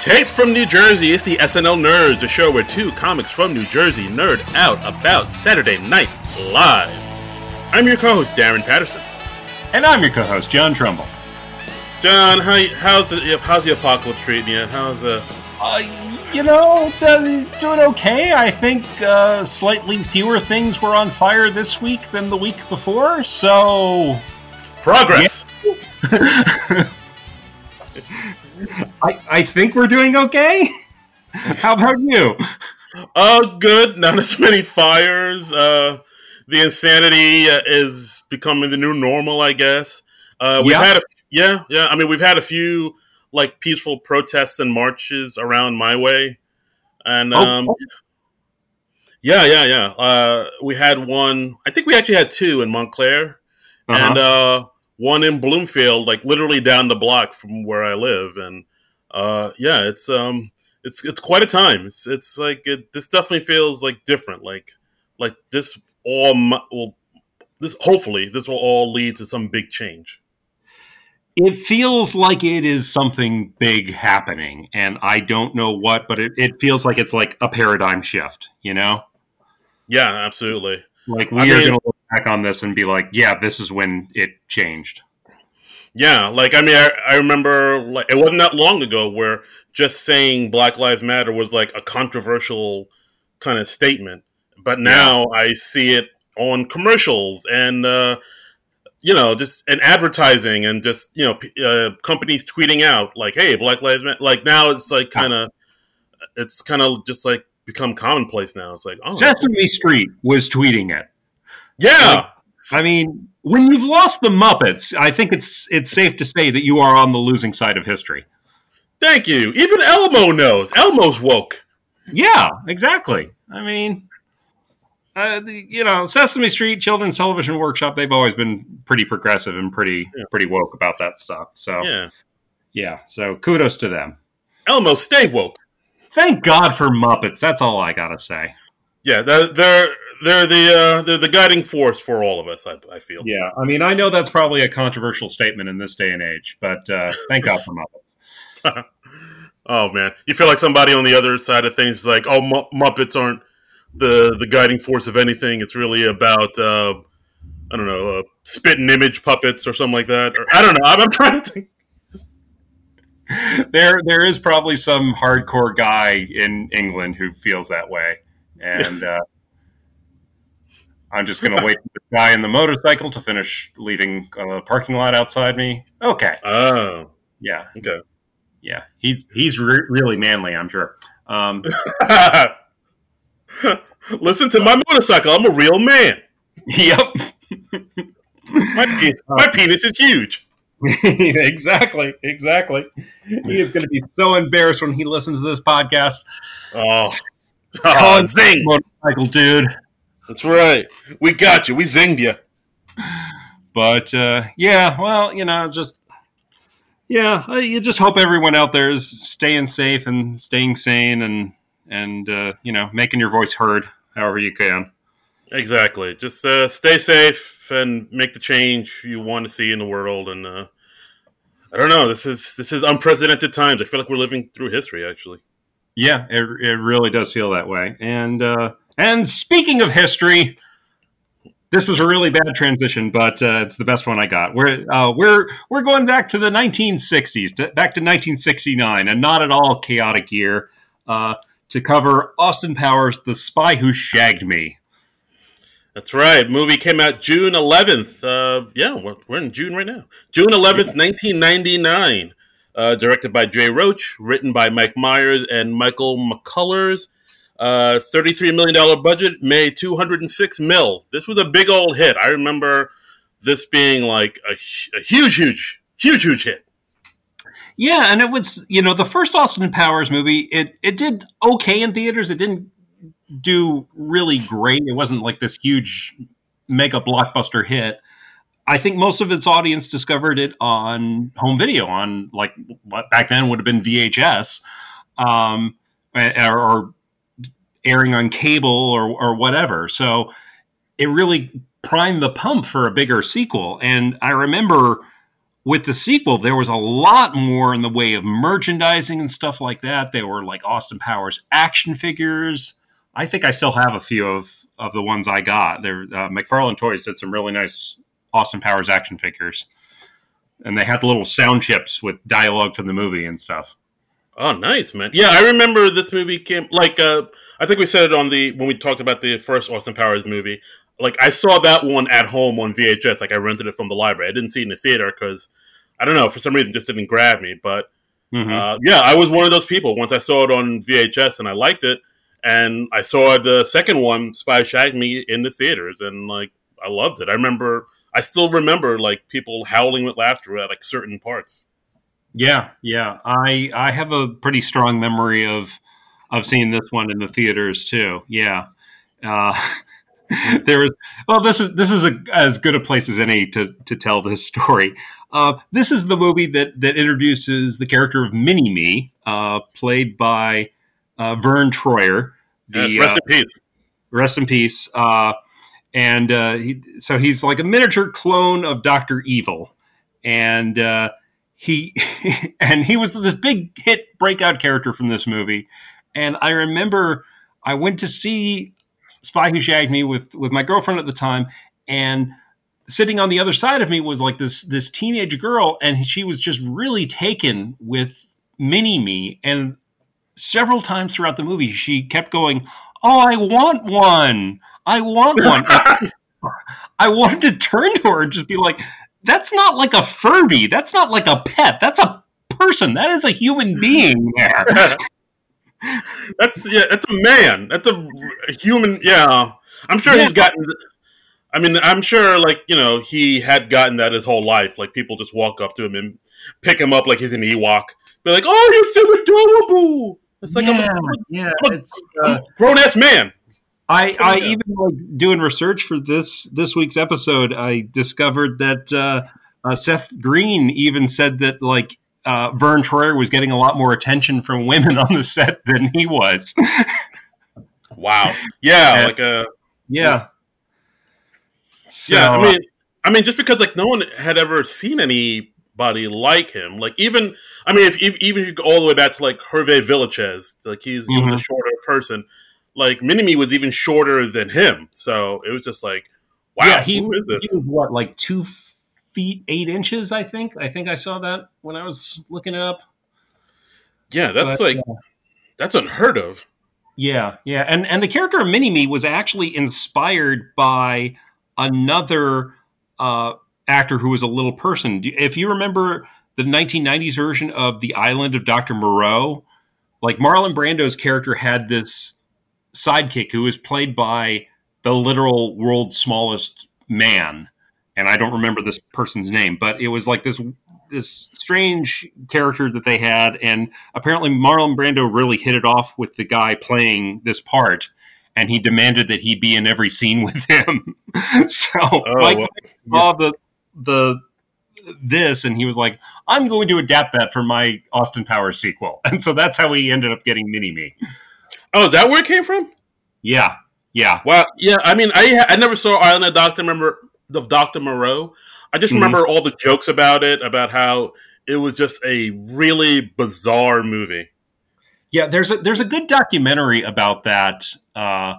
Taped from New Jersey, it's the SNL Nerds, the show where two comics from New Jersey nerd out about Saturday Night Live. I'm your co-host Darren Patterson. And I'm your co-host John Trumbull. John, how, how's the how's the apocalypse treating you? How's the? Uh, you know, doing okay. I think uh, slightly fewer things were on fire this week than the week before, so progress. Yeah. I, I think we're doing okay. How about you? Uh, good. Not as many fires. Uh, the insanity uh, is becoming the new normal, I guess. Uh, we've had a, yeah, yeah. I mean, we've had a few like peaceful protests and marches around my way, and oh, um, oh. yeah, yeah, yeah. Uh, we had one. I think we actually had two in Montclair, uh-huh. and uh, one in Bloomfield, like literally down the block from where I live, and uh, yeah, it's um, it's it's quite a time. It's it's like it, this definitely feels like different. Like like this all will this hopefully this will all lead to some big change. It feels like it is something big happening, and I don't know what, but it, it feels like it's like a paradigm shift. You know? Yeah, absolutely. Like we I are going to look back on this and be like, yeah, this is when it changed. Yeah, like I mean, I, I remember like it wasn't that long ago where just saying Black Lives Matter was like a controversial kind of statement, but now yeah. I see it on commercials and uh, you know just in advertising and just you know uh, companies tweeting out like, "Hey, Black Lives Matter." Like now it's like kind of it's kind of just like become commonplace now. It's like, oh, Sesame Street was tweeting it. Yeah. Like, I mean, when you've lost the Muppets, I think it's it's safe to say that you are on the losing side of history. Thank you. Even Elmo knows. Elmo's woke. Yeah, exactly. I mean, uh, the, you know, Sesame Street Children's Television Workshop, they've always been pretty progressive and pretty yeah. pretty woke about that stuff. So, yeah. Yeah, so kudos to them. Elmo, stay woke. Thank God for Muppets. That's all I got to say. Yeah, they're, they're they're the uh, they're the guiding force for all of us. I, I, feel. Yeah, I mean, I know that's probably a controversial statement in this day and age, but uh, thank God for Muppets. oh man, you feel like somebody on the other side of things is like, oh, Muppets aren't the the guiding force of anything. It's really about uh, I don't know, uh, spitting image puppets or something like that. Or, I don't know. I'm, I'm trying to think. There, there is probably some hardcore guy in England who feels that way, and uh, I'm just going to wait for the guy in the motorcycle to finish leaving the parking lot outside me. Okay. Oh. Yeah. Okay. Yeah. He's he's re- really manly, I'm sure. Um, Listen to my motorcycle. I'm a real man. Yep. my, pe- my penis is huge. exactly. Exactly. He is going to be so embarrassed when he listens to this podcast. Oh. Oh, zing. Motorcycle dude. That's right. We got you. We zinged you. But uh, yeah, well, you know, just yeah, you just hope everyone out there is staying safe and staying sane and and uh, you know making your voice heard however you can. Exactly. Just uh, stay safe and make the change you want to see in the world. And uh, I don't know. This is this is unprecedented times. I feel like we're living through history. Actually. Yeah, it, it really does feel that way. And uh, and speaking of history, this is a really bad transition, but uh, it's the best one I got. We're uh, we're we're going back to the 1960s, to, back to 1969, a not at all chaotic year, uh, to cover Austin Powers' "The Spy Who Shagged Me." That's right. Movie came out June 11th. Uh, yeah, we're, we're, in June right now. June 11th, 1999. Uh, directed by Jay Roach, written by Mike Myers and Michael McCullers uh, $33 million budget, made 206 mil. This was a big old hit. I remember this being like a, a huge, huge, huge, huge hit. Yeah, and it was, you know, the first Austin Powers movie, it, it did okay in theaters. It didn't do really great. It wasn't like this huge mega blockbuster hit. I think most of its audience discovered it on home video, on like what back then would have been VHS, um, or, or airing on cable or, or whatever. So it really primed the pump for a bigger sequel. And I remember with the sequel, there was a lot more in the way of merchandising and stuff like that. They were like Austin Powers action figures. I think I still have a few of, of the ones I got. There, uh, McFarlane Toys did some really nice Austin Powers action figures, and they had little sound chips with dialogue from the movie and stuff. Oh, nice, man. Yeah, I remember this movie came like uh, I think we said it on the when we talked about the first Austin Powers movie. Like I saw that one at home on VHS. Like I rented it from the library. I didn't see it in the theater because I don't know for some reason it just didn't grab me. But mm-hmm. uh, yeah, I was one of those people. Once I saw it on VHS and I liked it, and I saw the second one, Spy Shagged Me, in the theaters, and like I loved it. I remember, I still remember like people howling with laughter at like certain parts. Yeah, yeah. I I have a pretty strong memory of of seeing this one in the theaters too. Yeah. Uh, there was well this is this is a, as good a place as any to to tell this story. Uh, this is the movie that that introduces the character of Mini Me, uh, played by uh, Vern Troyer. The, yes, rest in uh, peace. Rest in peace. Uh, and he, so he's like a miniature clone of Doctor Evil, and he and he was this big hit breakout character from this movie. And I remember I went to see Spy Who Shagged Me with with my girlfriend at the time, and sitting on the other side of me was like this this teenage girl, and she was just really taken with Mini Me. And several times throughout the movie, she kept going, "Oh, I want one! I want one!" I wanted to turn to her and just be like, that's not like a Furby. That's not like a pet. That's a person. That is a human being there. that's yeah. That's a man. That's a, a human. Yeah, I'm sure yeah. he's gotten. I mean, I'm sure, like you know, he had gotten that his whole life. Like people just walk up to him and pick him up like he's an Ewok. Be like, "Oh, you're so adorable." It's like yeah, I'm, a, yeah, I'm a, uh, grown ass man. I, I even like doing research for this this week's episode. I discovered that uh, uh, Seth Green even said that like uh, Vern Troyer was getting a lot more attention from women on the set than he was. wow. Yeah, like a uh, yeah. So, yeah, I mean, I mean, just because like no one had ever seen anybody like him, like even I mean, if, if even if you go all the way back to like Hervé Villechaize, like he's mm-hmm. he was a shorter person like Mini Me was even shorter than him. So it was just like, wow, yeah, he, he was what, like two feet eight inches? I think. I think I saw that when I was looking it up. Yeah, that's but, like uh, that's unheard of. Yeah, yeah, and and the character of Mini-Me was actually inspired by another uh, actor who was a little person. If you remember the 1990s version of The Island of Dr. Moreau, like Marlon Brando's character had this sidekick who was played by the literal world's smallest man, and I don't remember this person's name, but it was like this this strange character that they had, and apparently Marlon Brando really hit it off with the guy playing this part, and he demanded that he be in every scene with him. so oh, Mike well, saw the the this, and he was like, "I'm going to adapt that for my Austin Powers sequel," and so that's how he ended up getting Mini Me. Oh, is that where it came from? Yeah, yeah. Well, yeah. I mean, I I never saw Island of Doctor Remember of Doctor Moreau. I just mm-hmm. remember all the jokes about it, about how it was just a really bizarre movie. Yeah, there's a there's a good documentary about that uh,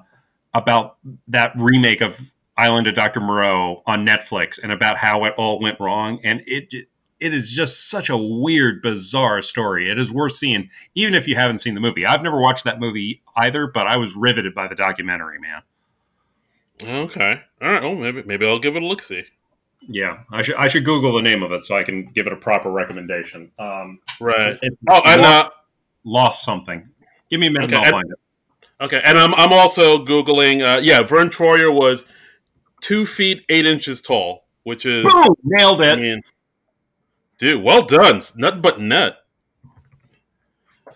about that remake of Island of Doctor Moreau on Netflix and about how it all went wrong, and it it is just such a weird, bizarre story. It is worth seeing, even if you haven't seen the movie. I've never watched that movie either, but I was riveted by the documentary, man. Okay, all right. Well, maybe maybe I'll give it a look. See. Yeah, I should I should Google the name of it so I can give it a proper recommendation. Um, right. It, oh, and lost, uh, lost, something. Give me a minute, okay, I'll and, find it. Okay, and I'm I'm also googling. Uh, yeah, Vern Troyer was two feet eight inches tall, which is Boom, nailed it. I mean, Dude, well done. Nothing but net.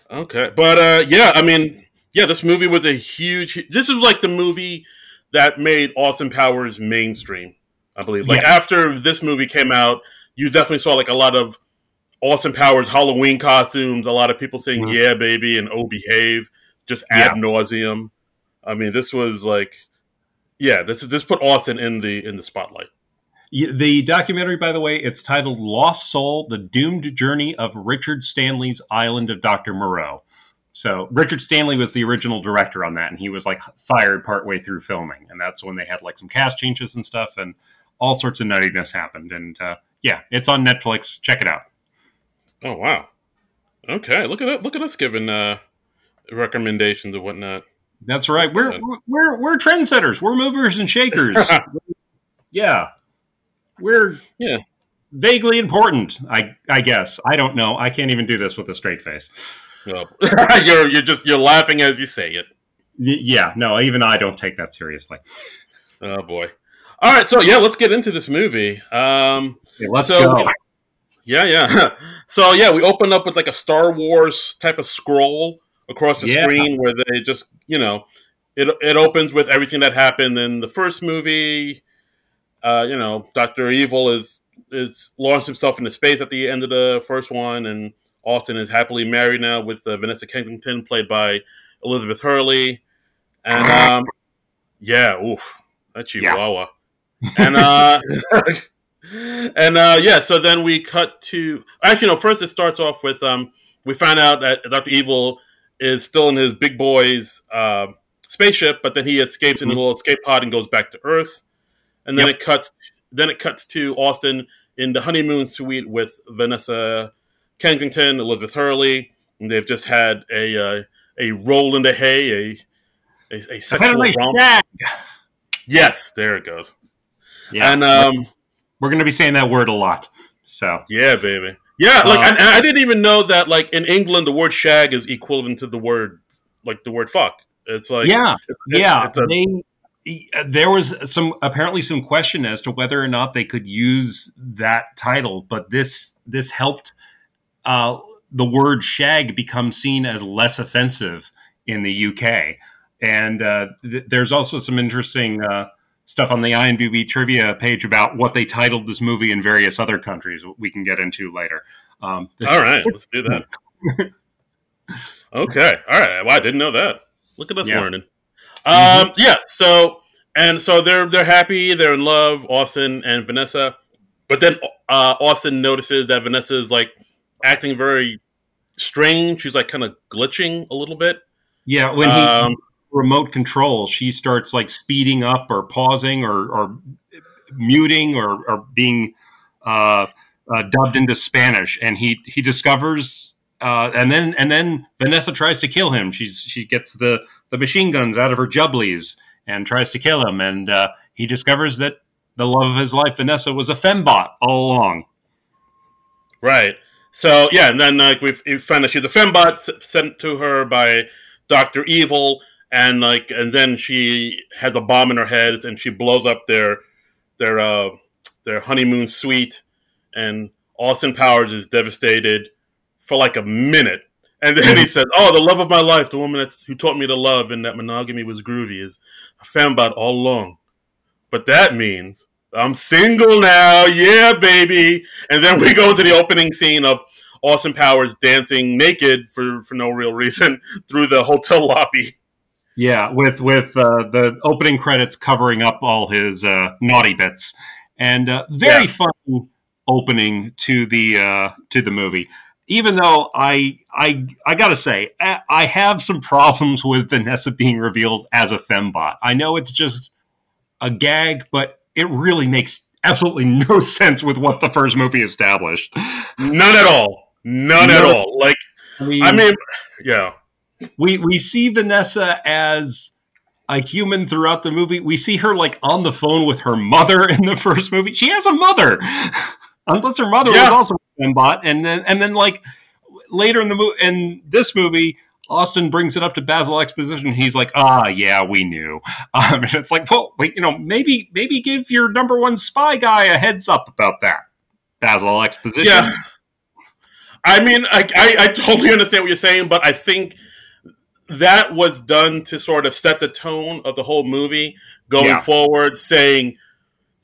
Okay, but uh, yeah, I mean, yeah, this movie was a huge. This is like the movie that made Austin Powers mainstream. I believe. Like yeah. after this movie came out, you definitely saw like a lot of Austin Powers Halloween costumes. A lot of people saying mm-hmm. "Yeah, baby" and "Oh, behave" just ad yeah. nauseum. I mean, this was like, yeah, this this put Austin in the in the spotlight. The documentary, by the way, it's titled "Lost Soul: The Doomed Journey of Richard Stanley's Island of Doctor Moreau." So Richard Stanley was the original director on that, and he was like fired partway through filming, and that's when they had like some cast changes and stuff, and all sorts of nuttiness happened. And uh, yeah, it's on Netflix. Check it out. Oh wow! Okay, look at that. Look at us giving uh, recommendations and whatnot. That's right. We're we're we're trendsetters. We're movers and shakers. yeah, we're yeah vaguely important. I I guess I don't know. I can't even do this with a straight face. Oh. you're you're just you're laughing as you say it. Yeah, no, even I don't take that seriously. Oh boy. All right, so yeah, let's get into this movie. Um, yeah, let's so, go. Yeah, yeah. So yeah, we open up with like a Star Wars type of scroll across the yeah. screen where they just you know it it opens with everything that happened in the first movie. Uh, you know, Doctor Evil is is launched himself into space at the end of the first one, and Austin is happily married now with uh, Vanessa Kensington, played by Elizabeth Hurley. And um, yeah, oof, that chihuahua. Yeah. and uh, and uh, yeah, so then we cut to actually no. First, it starts off with um, we find out that Doctor Evil is still in his big boy's uh, spaceship, but then he escapes mm-hmm. in a little escape pod and goes back to Earth. And then yep. it cuts. Then it cuts to Austin in the honeymoon suite with Vanessa Kensington, Elizabeth Hurley, and they've just had a uh, a roll in the hay, a a, a sexual romp. Yes, there it goes. Yeah, and um, we're going to be saying that word a lot. So yeah, baby. Yeah, like uh, I, I, didn't even know that. Like in England, the word "shag" is equivalent to the word like the word "fuck." It's like yeah, it's, yeah. It's a, they, there was some apparently some question as to whether or not they could use that title, but this this helped uh, the word shag become seen as less offensive in the UK. And uh, th- there's also some interesting uh, stuff on the IMDb trivia page about what they titled this movie in various other countries. We can get into later. Um, all right, let's do that. okay, all right. Well, I didn't know that. Look at us yeah. learning. Um, mm-hmm. Yeah. So and so they're they're happy. They're in love. Austin and Vanessa. But then uh, Austin notices that Vanessa is like acting very strange. She's like kind of glitching a little bit. Yeah, when he um, remote control, she starts like speeding up or pausing or, or muting or, or being uh, uh, dubbed into Spanish, and he he discovers. Uh, and then and then Vanessa tries to kill him. She's she gets the the machine guns out of her jubblies and tries to kill him. And uh, he discovers that the love of his life, Vanessa, was a fembot all along. Right. So yeah, and then like we we find that she's a fembot sent to her by Doctor Evil, and like and then she has a bomb in her head, and she blows up their their uh their honeymoon suite, and Austin Powers is devastated for like a minute, and then he says, "Oh, the love of my life, the woman who taught me to love and that monogamy was groovy, is a fembot all along." But that means I'm single now, yeah, baby. And then we go to the opening scene of Austin Powers dancing naked for for no real reason through the hotel lobby. Yeah, with with uh, the opening credits covering up all his uh, naughty bits, and uh, very yeah. fun opening to the uh, to the movie. Even though I I I gotta say I have some problems with Vanessa being revealed as a fembot. I know it's just a gag, but it really makes absolutely no sense with what the first movie established. None at all. None, None at all. Like we, I mean, yeah. We we see Vanessa as a human throughout the movie. We see her like on the phone with her mother in the first movie. She has a mother, unless her mother yeah. was also fembot. And then and then like later in the movie in this movie, Austin brings it up to Basil Exposition. He's like, "Ah, yeah, we knew." Um, and it's like, well, wait, you know, maybe maybe give your number one spy guy a heads up about that, Basil Exposition. Yeah. I mean, I, I, I totally understand what you're saying, but I think that was done to sort of set the tone of the whole movie going yeah. forward, saying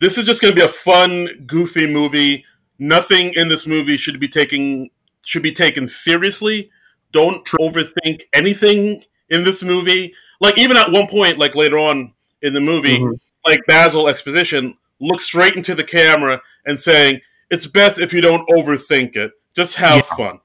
this is just going to be a fun, goofy movie. Nothing in this movie should be taken should be taken seriously don't overthink anything in this movie. Like even at one point, like later on in the movie, mm-hmm. like Basil exposition look straight into the camera and saying, "It's best if you don't overthink it. Just have yeah. fun."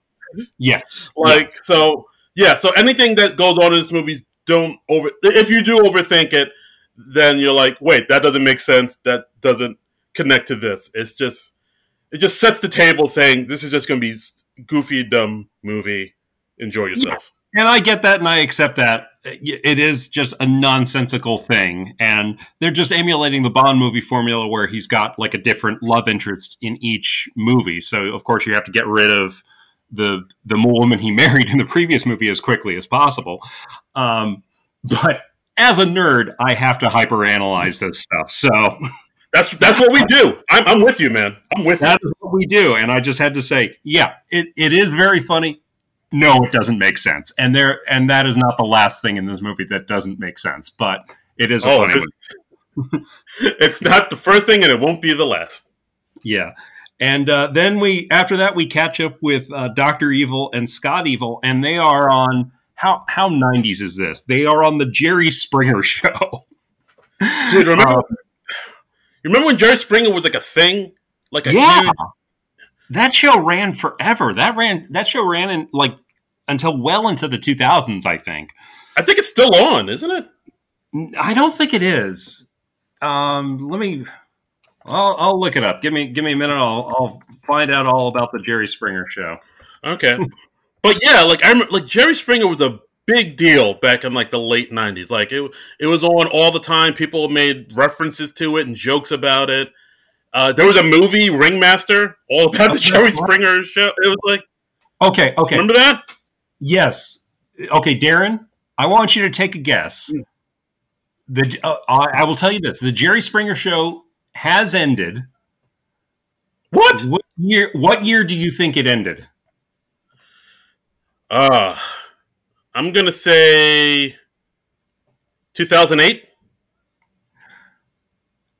Yes. Like yes. so, yeah. So anything that goes on in this movie, don't over. If you do overthink it, then you're like, "Wait, that doesn't make sense. That doesn't connect to this." It's just, it just sets the table, saying this is just going to be goofy, dumb movie. Enjoy yourself. Yeah. And I get that, and I accept that it is just a nonsensical thing and they're just emulating the bond movie formula where he's got like a different love interest in each movie so of course you have to get rid of the the woman he married in the previous movie as quickly as possible um, but as a nerd i have to hyperanalyze this stuff so that's that's what we do i'm, I'm with you man i'm with that you. is what we do and i just had to say yeah it, it is very funny no, it doesn't make sense. And there and that is not the last thing in this movie that doesn't make sense, but it is a oh, funny it's, it's not the first thing and it won't be the last. Yeah. And uh, then we after that we catch up with uh, Doctor Evil and Scott Evil, and they are on how how nineties is this? They are on the Jerry Springer show. Dude, remember? Um, remember when Jerry Springer was like a thing, like a yeah. huge that show ran forever. That ran that show ran in like until well into the 2000s, I think. I think it's still on, isn't it? I don't think it is. Um, let me. I'll, I'll look it up. Give me give me a minute. I'll, I'll find out all about the Jerry Springer show. Okay, but yeah, like I remember, like Jerry Springer was a big deal back in like the late '90s. Like it it was on all the time. People made references to it and jokes about it. Uh, there was a movie, Ringmaster, all about the Jerry Springer show. It was like, okay, okay, remember that? Yes. Okay, Darren, I want you to take a guess. Hmm. The uh, I will tell you this: the Jerry Springer show has ended. What? What year? What year do you think it ended? Uh I'm gonna say 2008.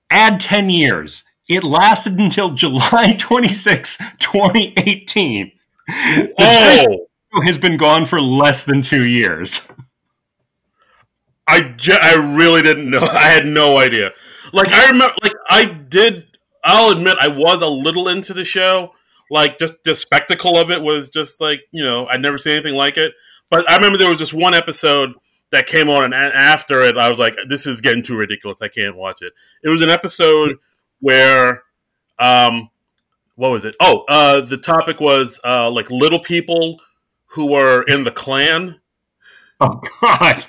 Add 10 years. It lasted until July 26, 2018. Oh! has been gone for less than two years. I, ju- I really didn't know. I had no idea. Like I remember, like I did. I'll admit I was a little into the show. Like just the spectacle of it was just like you know I'd never seen anything like it. But I remember there was this one episode that came on, and after it, I was like, "This is getting too ridiculous. I can't watch it." It was an episode where um what was it? Oh, uh the topic was uh like little people who were in the Klan. Oh god.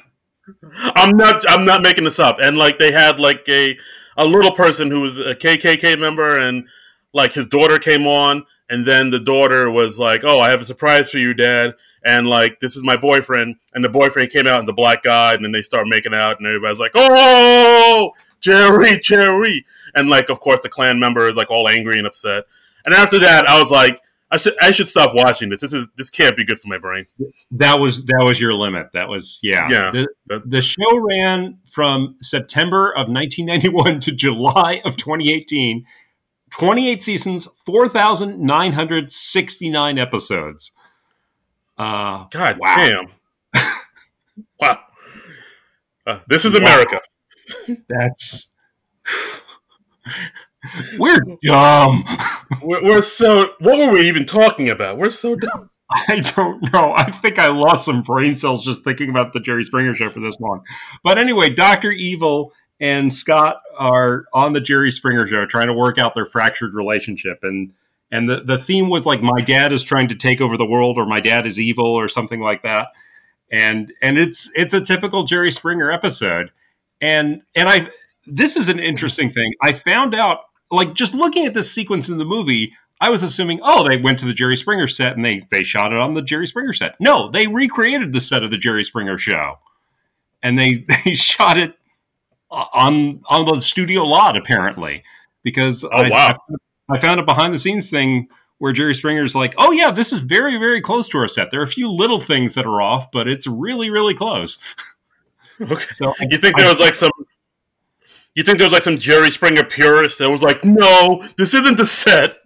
I'm not I'm not making this up. And like they had like a a little person who was a KKK member and like his daughter came on and then the daughter was like, "Oh, I have a surprise for you, dad." And like, "This is my boyfriend." And the boyfriend came out in the black guy and then they start making out and everybody's like, "Oh, Jerry, Jerry!" And like, of course, the Klan member is like all angry and upset. And after that, I was like, I should I should stop watching this. This is this can't be good for my brain. That was that was your limit. That was yeah. Yeah. The, the show ran from September of 1991 to July of 2018. 28 seasons, 4,969 episodes. Uh, God wow. damn. wow. Uh, this is America. That's we're dumb. We're, we're, so. What were we even talking about? We're so dumb. I don't know. I think I lost some brain cells just thinking about the Jerry Springer show for this long. But anyway, Doctor Evil and Scott are on the Jerry Springer show trying to work out their fractured relationship and and the, the theme was like my dad is trying to take over the world or my dad is evil or something like that and and it's it's a typical Jerry Springer episode and and I this is an interesting thing. I found out like just looking at this sequence in the movie, I was assuming, oh, they went to the Jerry Springer set and they they shot it on the Jerry Springer set. No, they recreated the set of the Jerry Springer show, and they they shot it Uh, on on the studio lot apparently because oh, I, wow. I, I found a behind the scenes thing where Jerry Springer's like, oh yeah, this is very very close to our set. There are a few little things that are off, but it's really really close. Okay. So you think there was like some you think there was like some Jerry Springer purist that was like, no, this isn't the set.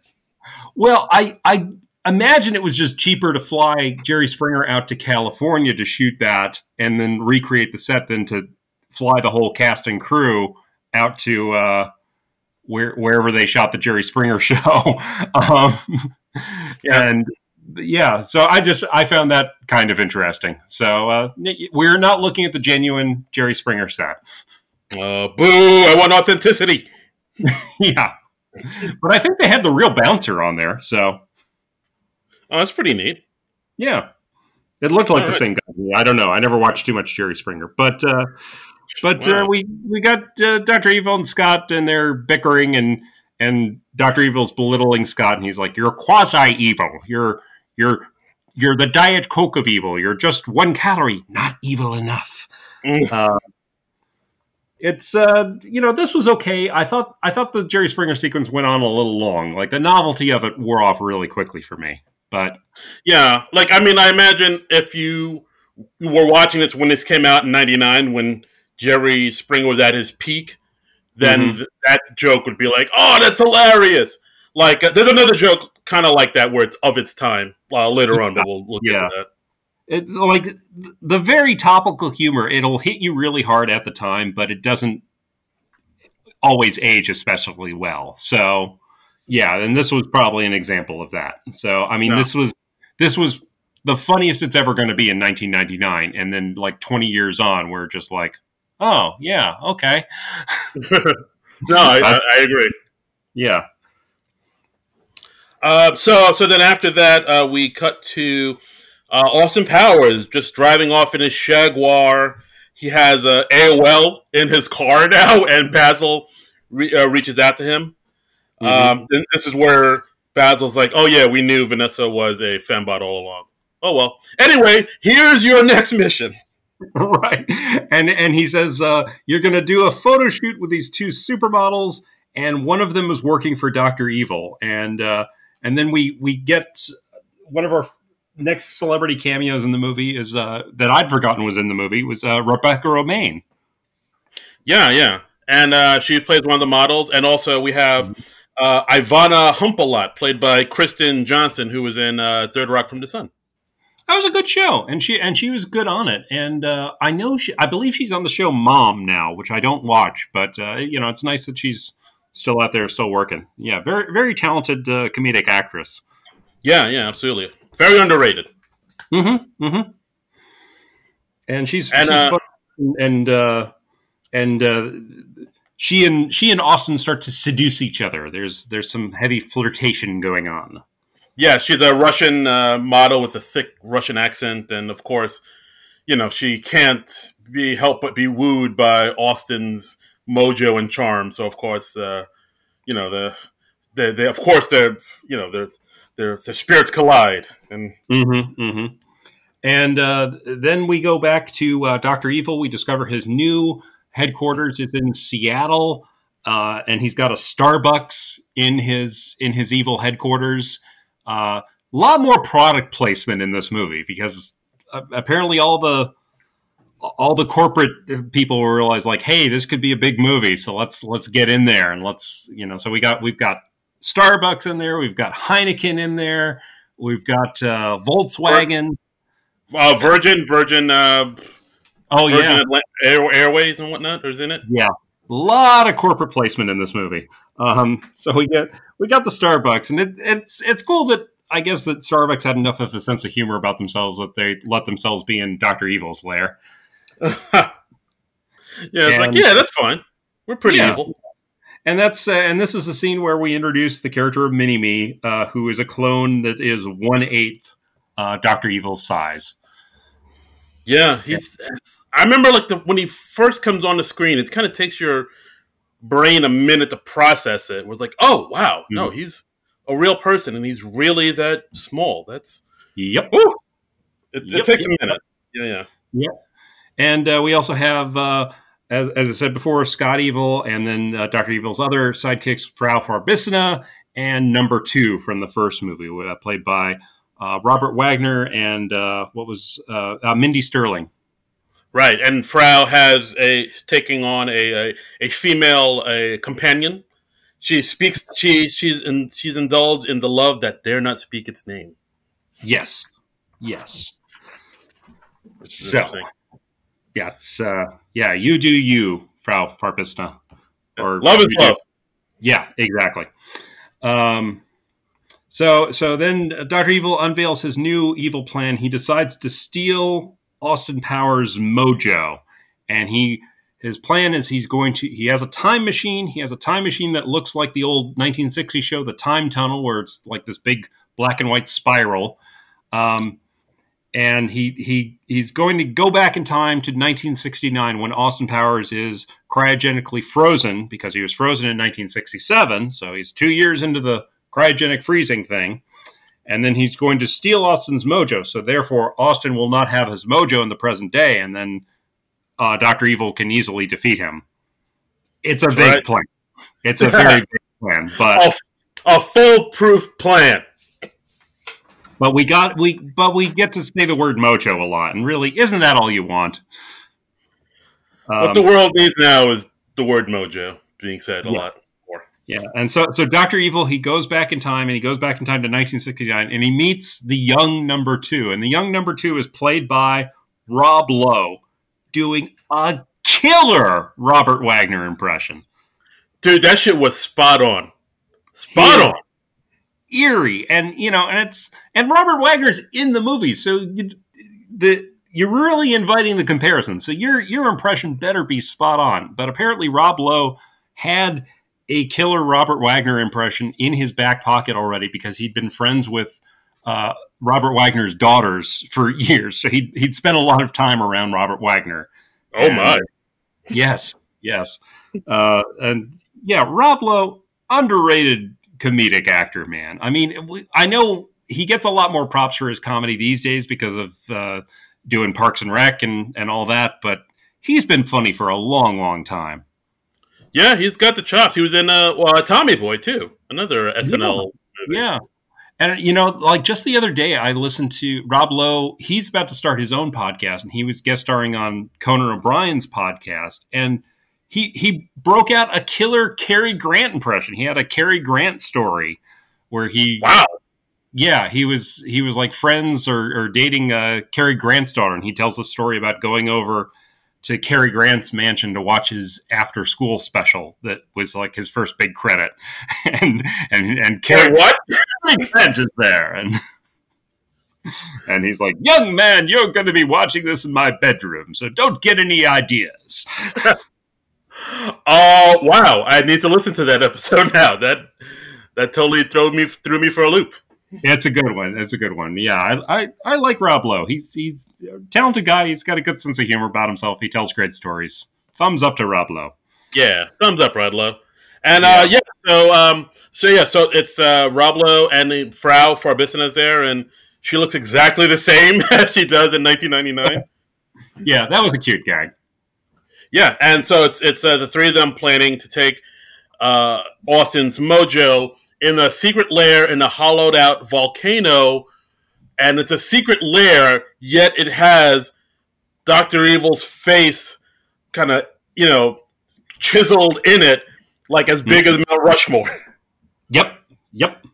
Well, I I imagine it was just cheaper to fly Jerry Springer out to California to shoot that and then recreate the set than to fly the whole cast and crew out to uh, where wherever they shot the Jerry Springer show. um, and yeah, so I just I found that kind of interesting. So uh, we're not looking at the genuine Jerry Springer set. Uh, boo! I want authenticity. yeah, but I think they had the real bouncer on there. So oh, that's pretty neat. Yeah, it looked like All the right. same guy. I don't know. I never watched too much Jerry Springer, but uh, but uh, wow. uh, we we got uh, Doctor Evil and Scott, and they're bickering, and and Doctor Evil's belittling Scott, and he's like, "You're quasi evil. You're you're you're the diet coke of evil. You're just one calorie, not evil enough." Mm. Uh, it's uh, you know this was okay. I thought I thought the Jerry Springer sequence went on a little long. Like the novelty of it wore off really quickly for me. But yeah, like I mean, I imagine if you were watching this when this came out in '99, when Jerry Springer was at his peak, then mm-hmm. th- that joke would be like, "Oh, that's hilarious!" Like, uh, there's another joke kind of like that where it's of its time uh, later on, but we'll, we'll get yeah. to that. It, like the very topical humor, it'll hit you really hard at the time, but it doesn't always age especially well. So, yeah, and this was probably an example of that. So, I mean, no. this was this was the funniest it's ever going to be in 1999, and then like 20 years on, we're just like, oh yeah, okay. no, I, I, agree. Yeah. Uh, so so then after that, uh, we cut to uh, Austin Powers just driving off in his Jaguar. He has a AOL in his car now, and Basil re- uh, reaches out to him. Mm-hmm. Um, this is where Basil's like, "Oh yeah, we knew Vanessa was a fembot all along." Oh well. Anyway, here's your next mission. right. And and he says uh, you're going to do a photo shoot with these two supermodels, and one of them is working for Doctor Evil, and uh, and then we we get one of our next celebrity cameos in the movie is uh, that I'd forgotten was in the movie was uh, Rebecca Romijn. Yeah, yeah, and uh, she plays one of the models, and also we have uh, Ivana Humpalot, played by Kristen Johnston, who was in uh, Third Rock from the Sun that was a good show, and she and she was good on it. And uh, I know she, I believe she's on the show Mom now, which I don't watch, but uh, you know, it's nice that she's still out there, still working. Yeah, very very talented uh, comedic actress. Yeah, yeah, absolutely, very underrated. Mm-hmm. Mm-hmm. And she's and she's uh, and uh, and uh, she and she and Austin start to seduce each other. There's there's some heavy flirtation going on. Yeah, she's a Russian uh, model with a thick Russian accent, and of course, you know she can't be helped but be wooed by Austin's mojo and charm. So of course, uh, you know the they, they of course they're you know their their their spirits collide and. Mm-hmm, mm-hmm. And uh, then we go back to uh, Doctor Evil. We discover his new headquarters is in Seattle, uh, and he's got a Starbucks in his in his evil headquarters. A uh, lot more product placement in this movie because uh, apparently all the all the corporate people realize like, hey, this could be a big movie, so let's let's get in there and let's you know. So we got we've got Starbucks in there, we've got Heineken in there, we've got uh, Volkswagen, uh, Virgin, Virgin. Uh, oh Virgin yeah, Air, Airways and whatnot is in it. Yeah, a lot of corporate placement in this movie. Um, so we get we got the Starbucks, and it, it's it's cool that I guess that Starbucks had enough of a sense of humor about themselves that they let themselves be in Doctor Evil's lair. yeah, it's and, like yeah, that's fine. We're pretty yeah. evil. And that's uh, and this is the scene where we introduce the character of Mini Me, uh, who is a clone that is one eighth uh, Doctor Evil's size. Yeah, he's. I remember like the when he first comes on the screen, it kind of takes your brain a minute to process it. was like, oh wow, mm-hmm. no, he's a real person and he's really that small. That's yep. It, yep, it, takes yep. a minute. Yeah, yeah, yeah. And uh, we also have, uh, as, as I said before, Scott Evil, and then uh, Doctor Evil's other sidekicks, Frau Farbissina, and Number Two from the first movie, uh, played by uh, Robert Wagner and uh, what was Mindy Sterling. Right, and Frau has a taking on a a, a female a companion. She speaks. She she's in, she's indulged in the love that dare not speak its name. Yes, yes. So, yeah, it's uh, yeah. You do you, Frau Farbissina. Or love is love. Yeah, exactly. Um, so so then Doctor Evil unveils his new evil plan. He decides to steal Austin Powers' mojo, and he his plan is he's going to he has a time machine. He has a time machine that looks like the old 1960 show, The Time Tunnel, where it's like this big black and white spiral. Um, and he he he's going to go back in time to 1969 when Austin Powers is cryogenically frozen because he was frozen in 1967. So he's two years into the cryogenic freezing thing, and then he's going to steal Austin's mojo. So therefore, Austin will not have his mojo in the present day, and then uh, Doctor Evil can easily defeat him. It's a That's big right. plan. It's a very big plan, but a, a foolproof plan. But we got we but we get to say the word mojo a lot, and really, isn't that all you want? Um, what the world needs now is the word mojo being said a yeah. lot. Yeah, and so so Doctor Evil he goes back in time, and he goes back in time to 1969, and he meets the young number two, and the young number two is played by Rob Lowe, doing a killer Robert Wagner impression. Dude, that shit was spot on. Spot yeah. on eerie, and you know, and it's and Robert Wagner's in the movie, so you, the you're really inviting the comparison. So your your impression better be spot on. But apparently, Rob Lowe had a killer Robert Wagner impression in his back pocket already because he'd been friends with uh, Robert Wagner's daughters for years. So he'd he'd spent a lot of time around Robert Wagner. Oh and, my! Yes, yes, uh, and yeah, Rob Lowe underrated comedic actor, man. I mean, I know he gets a lot more props for his comedy these days because of uh, doing Parks and Rec and and all that, but he's been funny for a long, long time. Yeah, he's got the chops. He was in uh, well, Tommy Boy too, another SNL. Yeah. yeah. And you know, like just the other day, I listened to Rob Lowe. He's about to start his own podcast, and he was guest starring on Conan O'Brien's podcast. And he he broke out a killer Cary Grant impression. He had a Cary Grant story where he wow yeah he was he was like friends or, or dating uh, Cary Grant's daughter, and he tells the story about going over to Cary Grant's mansion to watch his after school special that was like his first big credit, and and and Cary what Grant is there and. And he's like, Young man, you're going to be watching this in my bedroom, so don't get any ideas. Oh wow! I need to listen to that episode now. That that totally threw me threw me for a loop. It's a good one. It's a good one. Yeah, I, I, I like Rob Lowe. He's he's a talented guy. He's got a good sense of humor about himself. He tells great stories. Thumbs up to Rob Lowe. Yeah, thumbs up, Rob Lowe. And yeah. Uh, yeah, so um, so yeah, so it's uh, Rob Lowe and Frau Farbissina is there, and she looks exactly the same as she does in 1999. yeah, that was a cute gag. Yeah, and so it's it's uh, the three of them planning to take uh, Austin's mojo in a secret lair in a hollowed out volcano, and it's a secret lair, yet it has Doctor Evil's face, kind of you know chiseled in it, like as big mm-hmm. as Mount Rushmore. Yep, yep.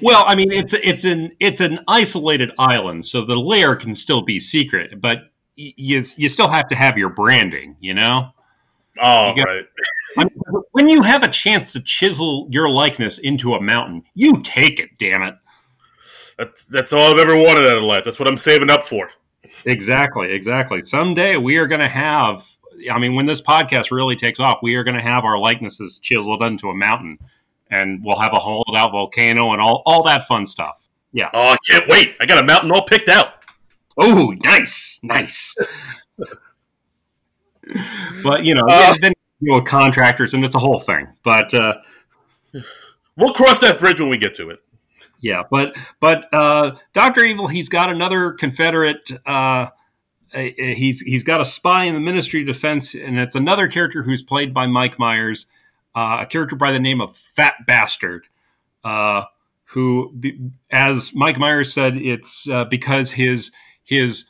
Well, I mean, it's it's an it's an isolated island, so the lair can still be secret, but you you still have to have your branding, you know. Oh, you right. I mean, when you have a chance to chisel your likeness into a mountain, you take it. Damn it. That's that's all I've ever wanted out of life. That's what I'm saving up for. Exactly, exactly. Someday we are going to have. I mean, when this podcast really takes off, we are going to have our likenesses chiseled into a mountain, and we'll have a hollowed out volcano and all all that fun stuff. Yeah. Oh, I can't wait! I got a mountain all picked out. Oh, nice, nice. but you know, uh, then you know, contractors, and it's a whole thing. But uh, we'll cross that bridge when we get to it. Yeah, but but uh, Doctor Evil, he's got another Confederate. Uh, he's he's got a spy in the Ministry of Defense, and it's another character who's played by Mike Myers, uh, a character by the name of Fat Bastard. Uh, who, as Mike Myers said, it's uh, because his his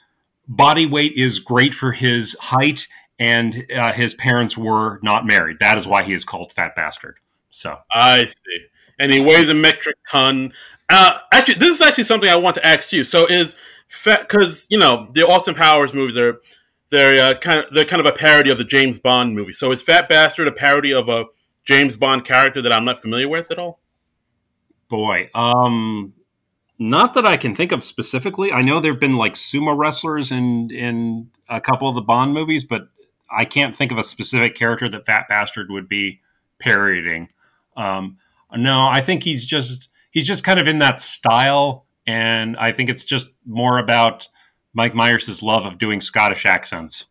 body weight is great for his height, and uh, his parents were not married. That is why he is called Fat Bastard. So I see, and he weighs a metric ton. Uh, actually, this is actually something I want to ask you. So is fat because you know the Austin Powers movies are they're uh, kind of they're kind of a parody of the James Bond movie. So is Fat Bastard a parody of a James Bond character that I'm not familiar with at all? Boy, um, not that I can think of specifically. I know there've been like sumo wrestlers in in a couple of the Bond movies, but I can't think of a specific character that Fat Bastard would be parodying. Um, no, I think he's just he's just kind of in that style, and I think it's just more about Mike Myers' love of doing Scottish accents.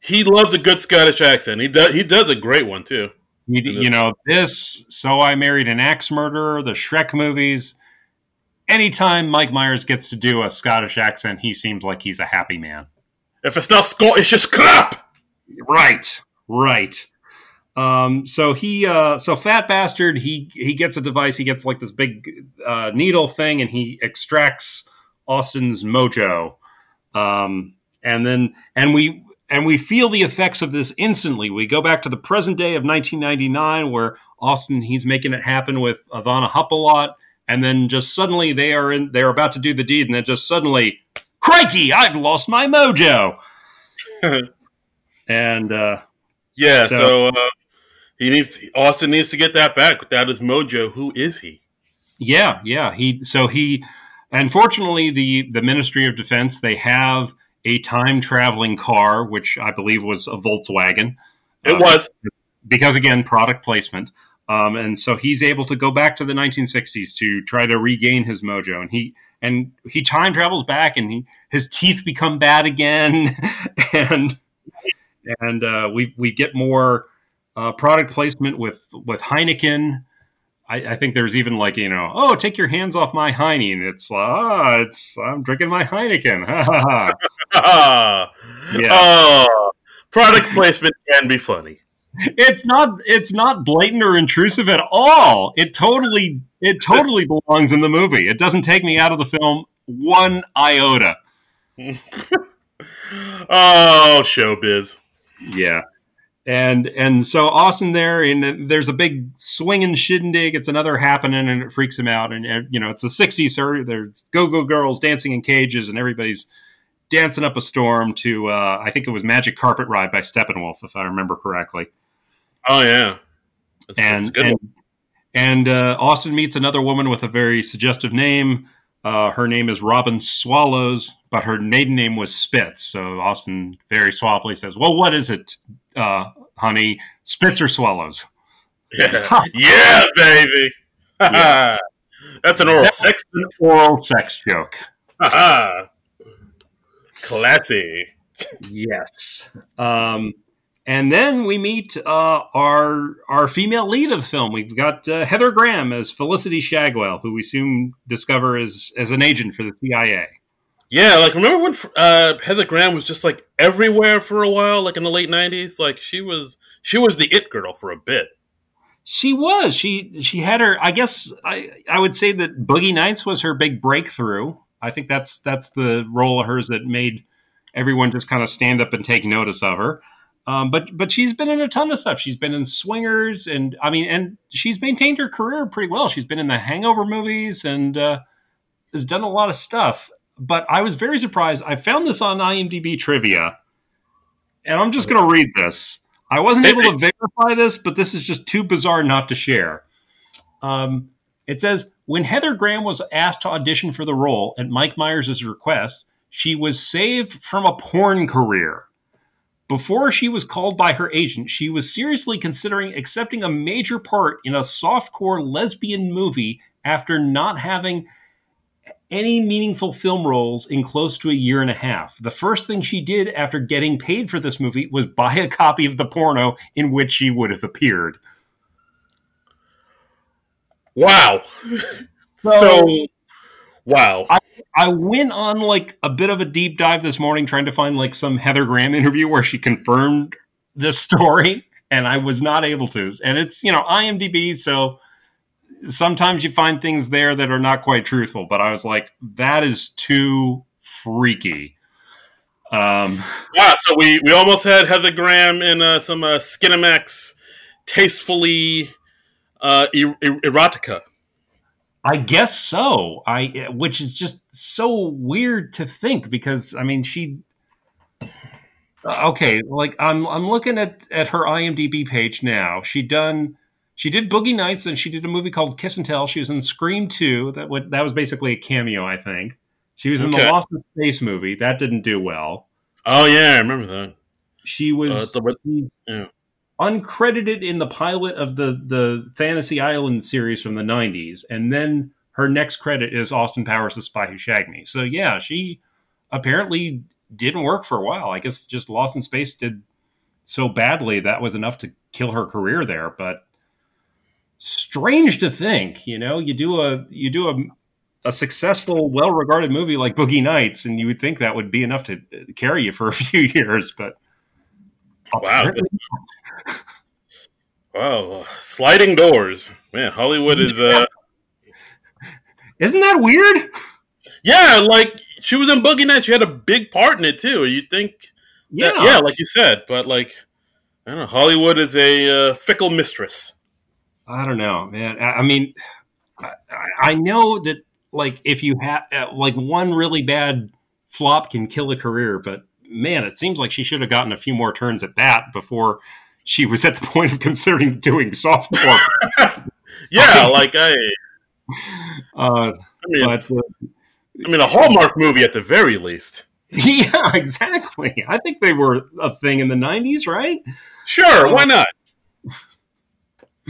He loves a good Scottish accent. He does. He does a great one too. You, you know this. So I married an axe murderer. The Shrek movies. Anytime Mike Myers gets to do a Scottish accent, he seems like he's a happy man. If it's not Scottish, it's crap. Right, right. Um, so he, uh, so fat bastard, he he gets a device. He gets like this big uh, needle thing, and he extracts Austin's mojo. Um, and then, and we and we feel the effects of this instantly. We go back to the present day of 1999, where Austin he's making it happen with Ivana Humpalot, and then just suddenly they are in, they're about to do the deed, and then just suddenly, crikey, I've lost my mojo. and uh, yeah, so, so uh, he needs Austin needs to get that back. Without his mojo, who is he? Yeah, yeah. He so he, unfortunately, the the Ministry of Defense they have a time traveling car, which I believe was a Volkswagen. It uh, was because again, product placement. Um, and so he's able to go back to the 1960s to try to regain his mojo, and he and he time travels back, and he his teeth become bad again, and and uh, we we get more uh, product placement with with Heineken. I, I, think there's even like you know, oh, take your hands off my Heine, and it's ah, it's I'm drinking my Heineken. yeah. Oh, product placement can be funny. It's not it's not blatant or intrusive at all. It totally it totally belongs in the movie. It doesn't take me out of the film one iota. oh, showbiz. Yeah and and so Austin there, and there's a big swinging shindig. It's another happening, and it freaks him out. And, and you know, it's the '60s, sir. There's go-go girls dancing in cages, and everybody's dancing up a storm to uh, I think it was Magic Carpet Ride by Steppenwolf, if I remember correctly. Oh yeah, that's, and that's and, and uh, Austin meets another woman with a very suggestive name. Uh, her name is Robin Swallows, but her maiden name was Spitz. So Austin very suavely says, "Well, what is it, uh, honey? Spitz or swallows?" Yeah, yeah baby. yeah. That's an oral That's sex. An oral sex joke. Classy. yes. Um, and then we meet uh, our our female lead of the film. We've got uh, Heather Graham as Felicity Shagwell, who we soon discover is as an agent for the CIA. Yeah, like remember when uh, Heather Graham was just like everywhere for a while, like in the late '90s. Like she was she was the it girl for a bit. She was. She she had her. I guess I I would say that Boogie Nights was her big breakthrough. I think that's that's the role of hers that made everyone just kind of stand up and take notice of her. Um, but but she's been in a ton of stuff. She's been in Swingers, and I mean, and she's maintained her career pretty well. She's been in the Hangover movies and uh, has done a lot of stuff. But I was very surprised. I found this on IMDb trivia, and I'm just going to read this. I wasn't able to verify this, but this is just too bizarre not to share. Um, it says when Heather Graham was asked to audition for the role at Mike Myers' request, she was saved from a porn career. Before she was called by her agent, she was seriously considering accepting a major part in a softcore lesbian movie after not having any meaningful film roles in close to a year and a half. The first thing she did after getting paid for this movie was buy a copy of the porno in which she would have appeared. Wow. so, so wow. I, I went on like a bit of a deep dive this morning trying to find like some Heather Graham interview where she confirmed this story, and I was not able to. And it's you know IMDb, so sometimes you find things there that are not quite truthful. But I was like, that is too freaky. Um, yeah, so we we almost had Heather Graham in uh, some uh, Skinamax tastefully uh, er- erotica. I guess so. I which is just so weird to think because I mean she okay, like I'm I'm looking at at her IMDb page now. She done she did Boogie Nights, and she did a movie called Kiss and Tell. She was in Scream Two. That would, that was basically a cameo, I think. She was in okay. the Lost in Space movie. That didn't do well. Oh yeah, I remember that. She was uh, the, yeah. uncredited in the pilot of the the Fantasy Island series from the '90s, and then her next credit is Austin Powers, The Spy Who Shagged Me. So yeah, she apparently didn't work for a while. I guess just Lost in Space did so badly that was enough to kill her career there. But strange to think, you know, you do a you do a a successful, well-regarded movie like Boogie Nights, and you would think that would be enough to carry you for a few years, but wow, wow, sliding doors, man. Hollywood is uh, isn't that weird? Yeah, like she was in Boogie Nights. She had a big part in it too. You think, yeah, that, yeah, like you said, but like, I don't know. Hollywood is a uh, fickle mistress. I don't know, man. I, I mean, I, I, know that like if you have uh, like one really bad flop can kill a career, but man, it seems like she should have gotten a few more turns at that before she was at the point of considering doing soft yeah, like I. Uh, I mean, but, uh, I mean, a Hallmark movie at the very least. Yeah, exactly. I think they were a thing in the '90s, right? Sure, uh, why not?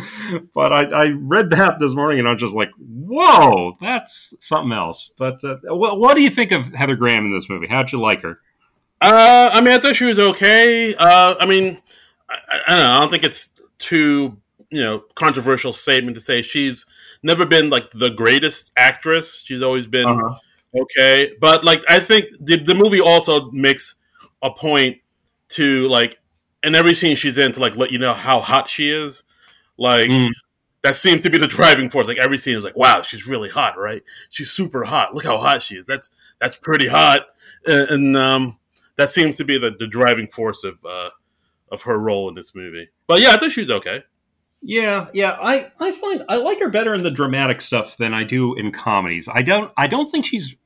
but I, I, read that this morning and I was just like, whoa, that's something else. But uh, what, what, do you think of Heather Graham in this movie? How'd you like her? Uh, I mean, I thought she was okay. Uh, I mean, I, I, don't know. I don't think it's too, you know, controversial statement to say she's never been like the greatest actress. She's always been uh-huh. okay. But like, I think the, the movie also makes a point to like, in every scene she's in to like let you know how hot she is like mm. that seems to be the driving force. Like every scene is like, wow, she's really hot, right? She's super hot. Look how hot she is. That's that's pretty hot, and, and um, that seems to be the, the driving force of uh, of her role in this movie. But yeah, I think she's okay. Yeah, yeah. I, I find I like her better in the dramatic stuff than I do in comedies. I don't I don't think she's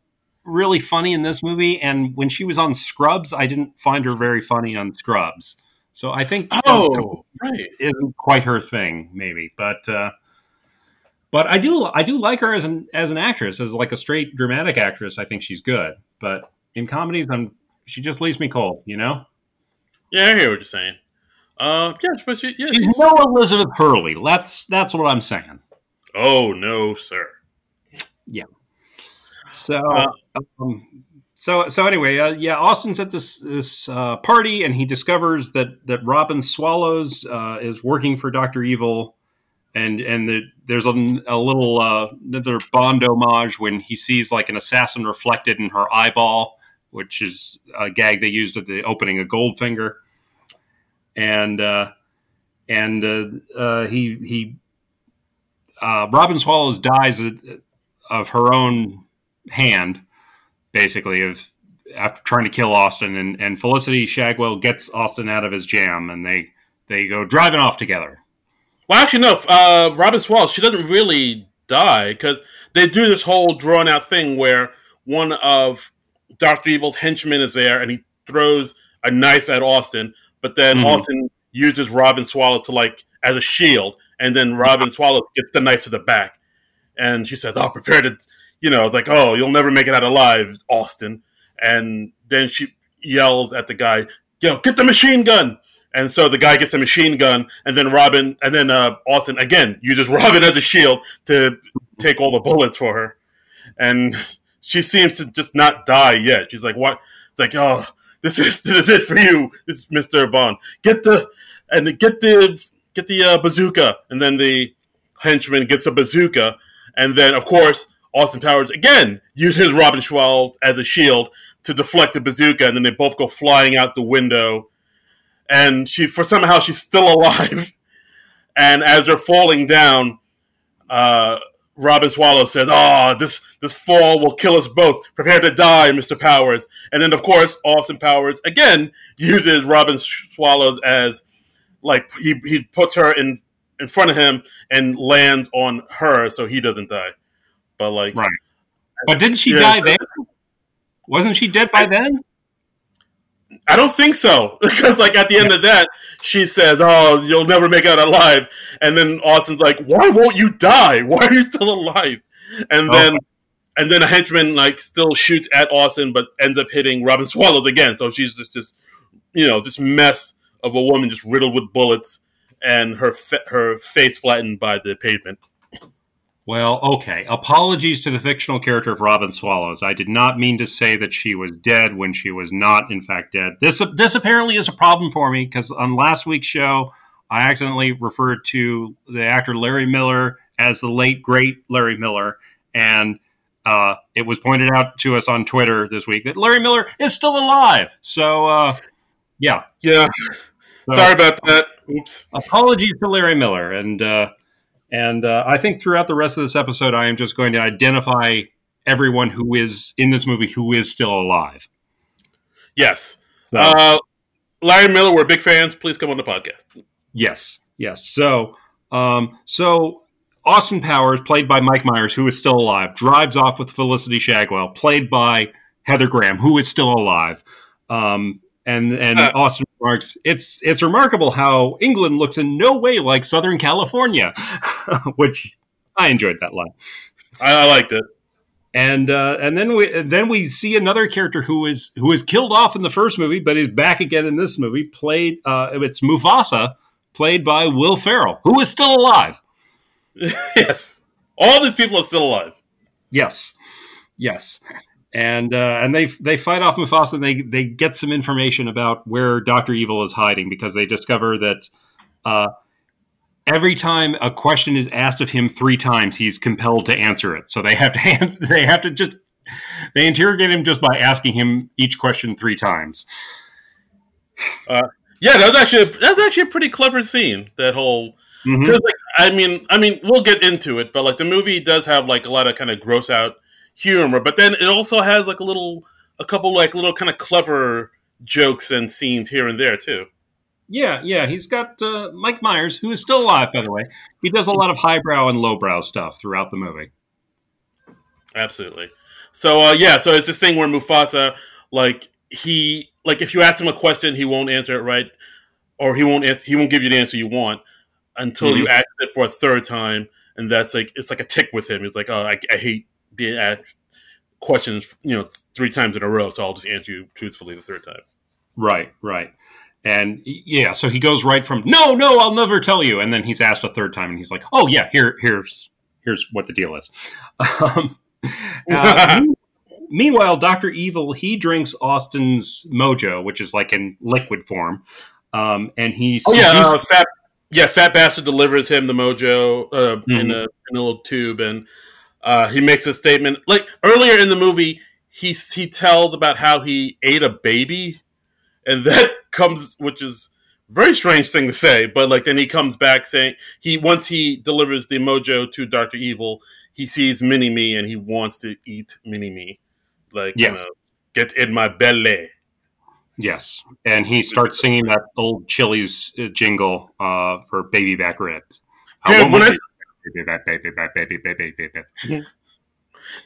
really funny in this movie. And when she was on Scrubs, I didn't find her very funny on Scrubs. So I think oh right isn't quite her thing, maybe, but uh, but I do I do like her as an as an actress, as like a straight dramatic actress. I think she's good, but in comedies, I'm she just leaves me cold, you know. Yeah, I hear what you're saying. Uh, yes, but she, yeah, she's, she's no Elizabeth Hurley. That's that's what I'm saying. Oh no, sir. Yeah. So, uh, um, so so anyway, uh, yeah, Austin's at this this uh, party, and he discovers that that Robin Swallows uh, is working for Doctor Evil, and and the, there's a, a little uh, another Bond homage when he sees like an assassin reflected in her eyeball, which is a gag they used at the opening of Goldfinger, and uh, and uh, he he Robin Swallows dies of her own hand basically of after trying to kill Austin, and, and Felicity Shagwell gets Austin out of his jam, and they they go driving off together. Well, actually, no. Uh, Robin Swallows she doesn't really die because they do this whole drawn out thing where one of Doctor Evil's henchmen is there, and he throws a knife at Austin, but then mm-hmm. Austin uses Robin Swallow to like as a shield, and then Robin Swallow gets the knife to the back, and she says, "Oh, prepare to." you know, it's like, oh, you'll never make it out alive, Austin. And then she yells at the guy, yo, get the machine gun. And so the guy gets a machine gun, and then Robin, and then uh, Austin again uses Robin as a shield to take all the bullets for her. And she seems to just not die yet. She's like, what? It's like, oh, this is this is it for you, this is Mister Bond. Get the and get the get the uh, bazooka, and then the henchman gets a bazooka, and then of course Austin Powers again uses Robin Schwell as a shield to deflect the bazooka, and then they both go flying out the window. And she, for somehow, she's still alive. And as they're falling down, uh, Robin Swallow says, "Oh, this this fall will kill us both. Prepare to die, Mister Powers." And then, of course, Austin Powers again uses Robin Swallows as like he he puts her in in front of him and lands on her so he doesn't die. But like, right? But didn't she yeah, die then? Wasn't she dead by I, then? I don't think so because like at the end yeah. of that, she says, "Oh, you'll never make it alive," and then Austin's like, "Why won't you die? Why are you still alive?" And oh. then. Oh. And then a henchman like still shoots at Austin, but ends up hitting Robin Swallows again. So she's just this, you know, this mess of a woman just riddled with bullets, and her fa- her face flattened by the pavement. Well, okay. Apologies to the fictional character of Robin Swallows. I did not mean to say that she was dead when she was not, in fact, dead. This this apparently is a problem for me because on last week's show, I accidentally referred to the actor Larry Miller as the late great Larry Miller, and uh, it was pointed out to us on Twitter this week that Larry Miller is still alive. So, uh, yeah, yeah. So, Sorry about that. Oops. Apologies to Larry Miller, and. Uh, and uh, I think throughout the rest of this episode, I am just going to identify everyone who is in this movie who is still alive. Yes. So, uh, Larry Miller, we're big fans. Please come on the podcast. Yes. Yes. So, um, so Austin Powers, played by Mike Myers, who is still alive, drives off with Felicity Shagwell, played by Heather Graham, who is still alive. Um, and and uh, Austin "It's it's remarkable how England looks in no way like Southern California," which I enjoyed that line. I, I liked it. And uh, and then we then we see another character who is who is killed off in the first movie, but is back again in this movie. Played uh, it's Mustafa, played by Will Ferrell, who is still alive. yes, all these people are still alive. Yes, yes and uh, and they they fight off Mustafa. and They they get some information about where Doctor Evil is hiding because they discover that uh, every time a question is asked of him three times, he's compelled to answer it. So they have to they have to just they interrogate him just by asking him each question three times. Uh, yeah, that was actually a, that was actually a pretty clever scene. That whole. Mm-hmm. Like, I mean, I mean, we'll get into it, but like the movie does have like a lot of kind of gross out humor, but then it also has like a little, a couple like little kind of clever jokes and scenes here and there too. Yeah, yeah, he's got uh, Mike Myers, who is still alive, by the way. He does a lot of highbrow and lowbrow stuff throughout the movie. Absolutely. So uh, yeah, so it's this thing where Mustafa, like he, like if you ask him a question, he won't answer it right, or he won't answer, he won't give you the answer you want until mm-hmm. you ask it for a third time, and that's like it's like a tick with him. He's like, oh, I, I hate being asked questions, you know, three times in a row. So I'll just answer you truthfully the third time. Right, right. And yeah, so he goes right from no, no, I'll never tell you, and then he's asked a third time, and he's like, oh yeah, here, here's here's what the deal is. Um, uh, meanwhile, Doctor Evil he drinks Austin's mojo, which is like in liquid form, um, and he oh yeah, uh, fat yeah, fat bastard delivers him the mojo uh, mm-hmm. in a in a little tube, and uh, he makes a statement like earlier in the movie. He he tells about how he ate a baby, and that comes, which is very strange thing to say. But like then he comes back saying he once he delivers the mojo to Doctor Evil, he sees Mini Me and he wants to eat Mini Me, like yes. you know, get in my belly. Yes, and he starts singing that old Chili's uh, jingle uh, for baby back ribs. Dude, when I.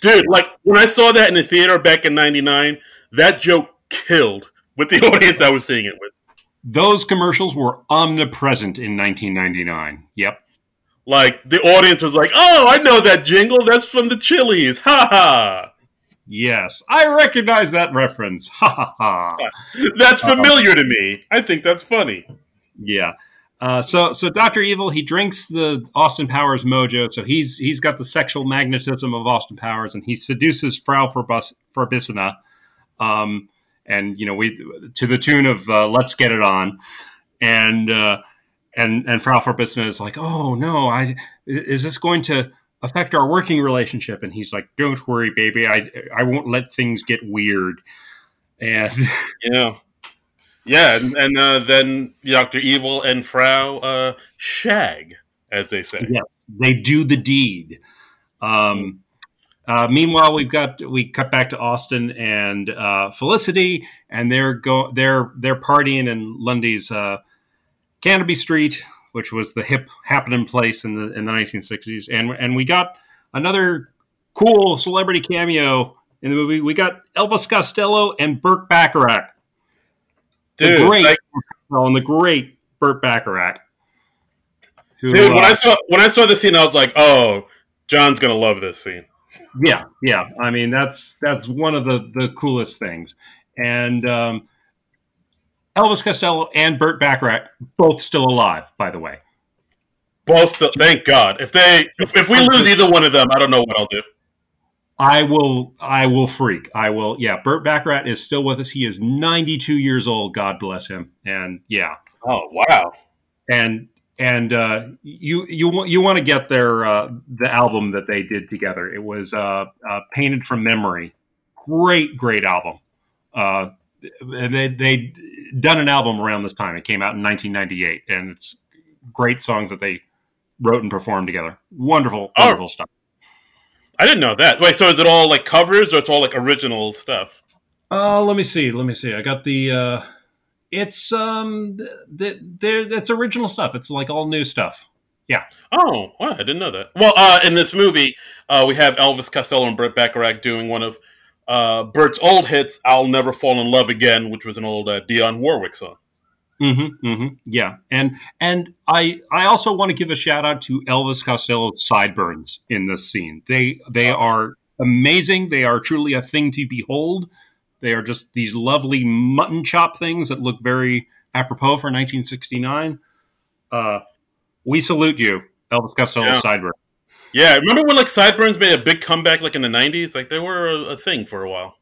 Dude, like when I saw that in the theater back in '99, that joke killed with the audience I was seeing it with. Those commercials were omnipresent in 1999. Yep. Like the audience was like, "Oh, I know that jingle. That's from the Chili's." Ha ha. Yes, I recognize that reference. Ha ha ha. That's familiar uh to me. I think that's funny. Yeah. Uh, so so Doctor Evil he drinks the Austin Powers mojo, so he's he's got the sexual magnetism of Austin Powers, and he seduces Frau Farbissina, um, and you know we to the tune of uh, "Let's Get It On," and uh, and and Frau Farbissina is like, "Oh no, I is this going to affect our working relationship?" And he's like, "Don't worry, baby, I I won't let things get weird." And yeah yeah, and, and uh, then Doctor Evil and Frau uh, shag, as they say. Yeah, they do the deed. Um, uh, meanwhile, we've got we cut back to Austin and uh, Felicity, and they're go they're they're partying in London's uh, Carnaby Street, which was the hip happening place in the in the 1960s, and and we got another cool celebrity cameo in the movie. We got Elvis Costello and Burt Bacharach Dude, the great like, and the great Burt Bacharach. Who, dude, when uh, I saw when I saw the scene, I was like, "Oh, John's gonna love this scene." Yeah, yeah. I mean, that's that's one of the the coolest things. And um, Elvis Costello and Burt Bacharach both still alive, by the way. Both still. Thank God. If they if, if we lose either one of them, I don't know what I'll do. I will I will freak. I will yeah, Burt Bacharach is still with us. He is 92 years old, God bless him. And yeah. Oh, wow. And and uh, you you you want to get their uh, the album that they did together. It was uh, uh Painted from Memory. Great great album. Uh, they they done an album around this time. It came out in 1998 and it's great songs that they wrote and performed together. Wonderful oh. wonderful oh. stuff. I didn't know that. Wait, so is it all like covers or it's all like original stuff? Uh, let me see. Let me see. I got the. Uh, it's um, the, there. It's original stuff. It's like all new stuff. Yeah. Oh, wow, I didn't know that. Well, uh, in this movie, uh, we have Elvis Costello and Burt Bacharach doing one of uh, Burt's old hits, "I'll Never Fall in Love Again," which was an old uh, Dionne Warwick song. Mm-hmm, mm-hmm, yeah, and and I I also want to give a shout out to Elvis Costello's sideburns in this scene. They they are amazing. They are truly a thing to behold. They are just these lovely mutton chop things that look very apropos for 1969. Uh, we salute you, Elvis Costello yeah. sideburns. Yeah, remember when like sideburns made a big comeback like in the 90s? Like they were a, a thing for a while.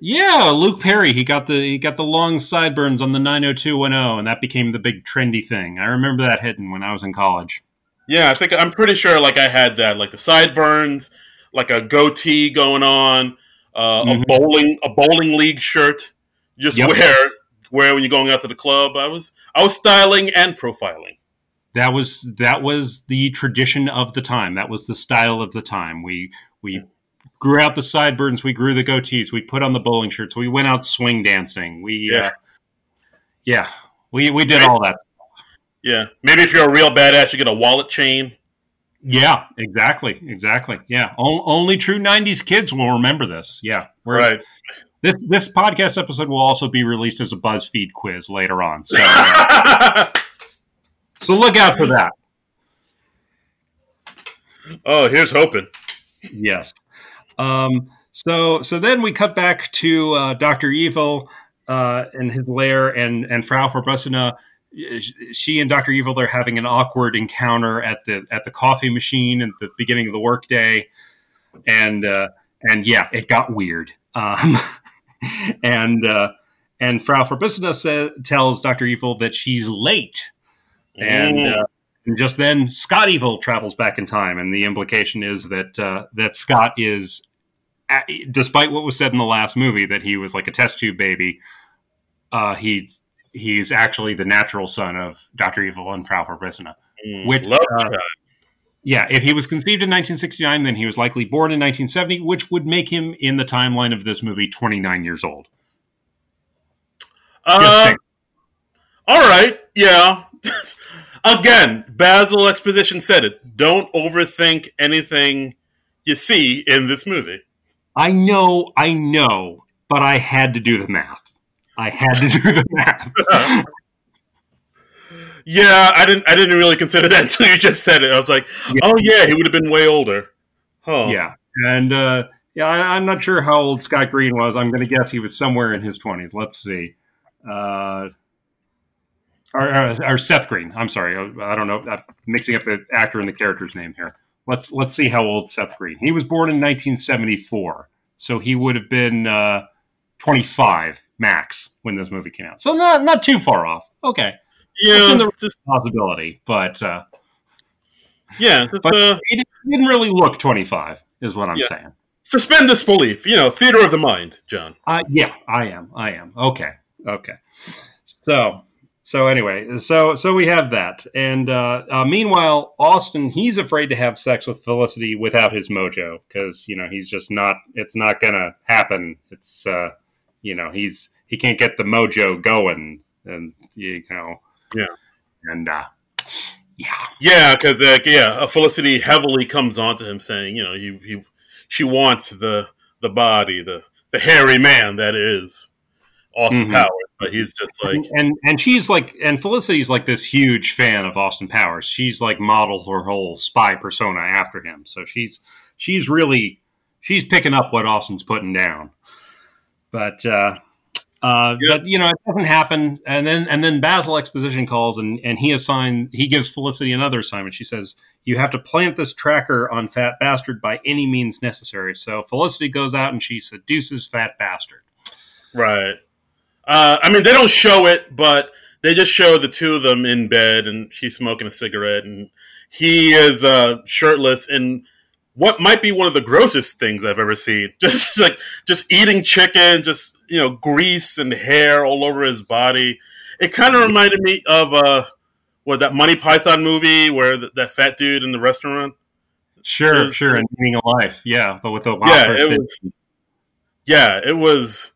Yeah, Luke Perry. He got the he got the long sideburns on the 90210, and that became the big trendy thing. I remember that hitting when I was in college. Yeah, I think I'm pretty sure. Like I had that, like the sideburns, like a goatee going on, uh, mm-hmm. a bowling a bowling league shirt. Just yep. wear wear when you're going out to the club. I was I was styling and profiling. That was that was the tradition of the time. That was the style of the time. We we grew out the sideburns, we grew the goatees, we put on the bowling shirts, we went out swing dancing. We, yeah, uh, yeah we we did all that. Yeah, maybe if you're a real badass, you get a wallet chain. Yeah, exactly, exactly. Yeah, o- only true '90s kids will remember this. Yeah, right. This this podcast episode will also be released as a BuzzFeed quiz later on. So, uh, so look out for that. Oh, here's hoping. Yes. Um, so so then we cut back to uh, Doctor Evil uh, in his lair, and and Frau Farbissina. She and Doctor Evil they're having an awkward encounter at the at the coffee machine at the beginning of the workday, and uh, and yeah, it got weird. Um, and uh, and Frau Farbissina says tells Doctor Evil that she's late, and. Mm. Uh, and just then, Scott Evil travels back in time, and the implication is that uh, that Scott is, despite what was said in the last movie, that he was like a test tube baby. Uh, he's he's actually the natural son of Doctor Evil and Frau Farbissina. Mm, which, uh, yeah, if he was conceived in 1969, then he was likely born in 1970, which would make him in the timeline of this movie 29 years old. Uh, all right, yeah. Again, Basil Exposition said it. Don't overthink anything you see in this movie. I know, I know, but I had to do the math. I had to do the math. yeah, I didn't. I didn't really consider that until you just said it. I was like, yeah. oh yeah, he would have been way older. Huh. Yeah, and uh, yeah, I, am not sure how old Scott Green was. I'm going to guess he was somewhere in his 20s. Let's see. Uh, or, or, Seth Green. I'm sorry, I, I don't know. I'm mixing up the actor and the character's name here. Let's let's see how old Seth Green. He was born in 1974, so he would have been uh, 25 max when this movie came out. So not not too far off. Okay, yeah, the just possibility, but uh, yeah, just, but uh, he didn't really look 25, is what I'm yeah. saying. Suspend disbelief. You know, theater of the mind, John. Uh, yeah, I am. I am. Okay. Okay. So so anyway, so so we have that, and uh, uh, meanwhile, Austin he's afraid to have sex with Felicity without his mojo because you know he's just not. It's not gonna happen. It's uh, you know he's he can't get the mojo going, and you know. Yeah, and uh, yeah, yeah, because uh, yeah, Felicity heavily comes onto him saying you know he, he she wants the the body the the hairy man that is Austin mm-hmm. Powers, but he's just like and, and, she's like and Felicity's like this huge fan of Austin Powers. She's like modeled her whole spy persona after him. So she's she's really she's picking up what Austin's putting down. But uh uh, yep. But you know, it doesn't happen, and then and then Basil Exposition calls, and and he assigns he gives Felicity another assignment. She says, "You have to plant this tracker on Fat Bastard by any means necessary." So Felicity goes out and she seduces Fat Bastard. Right. Uh, I mean, they don't show it, but they just show the two of them in bed, and she's smoking a cigarette, and he is uh, shirtless in what might be one of the grossest things I've ever seen. Just like just eating chicken, just you know, grease and hair all over his body. It kind of reminded me of uh, what that Monty Python movie where the, that fat dude in the restaurant. Sure, was, sure, and meaning a life, yeah, but with a yeah, it was, yeah, it was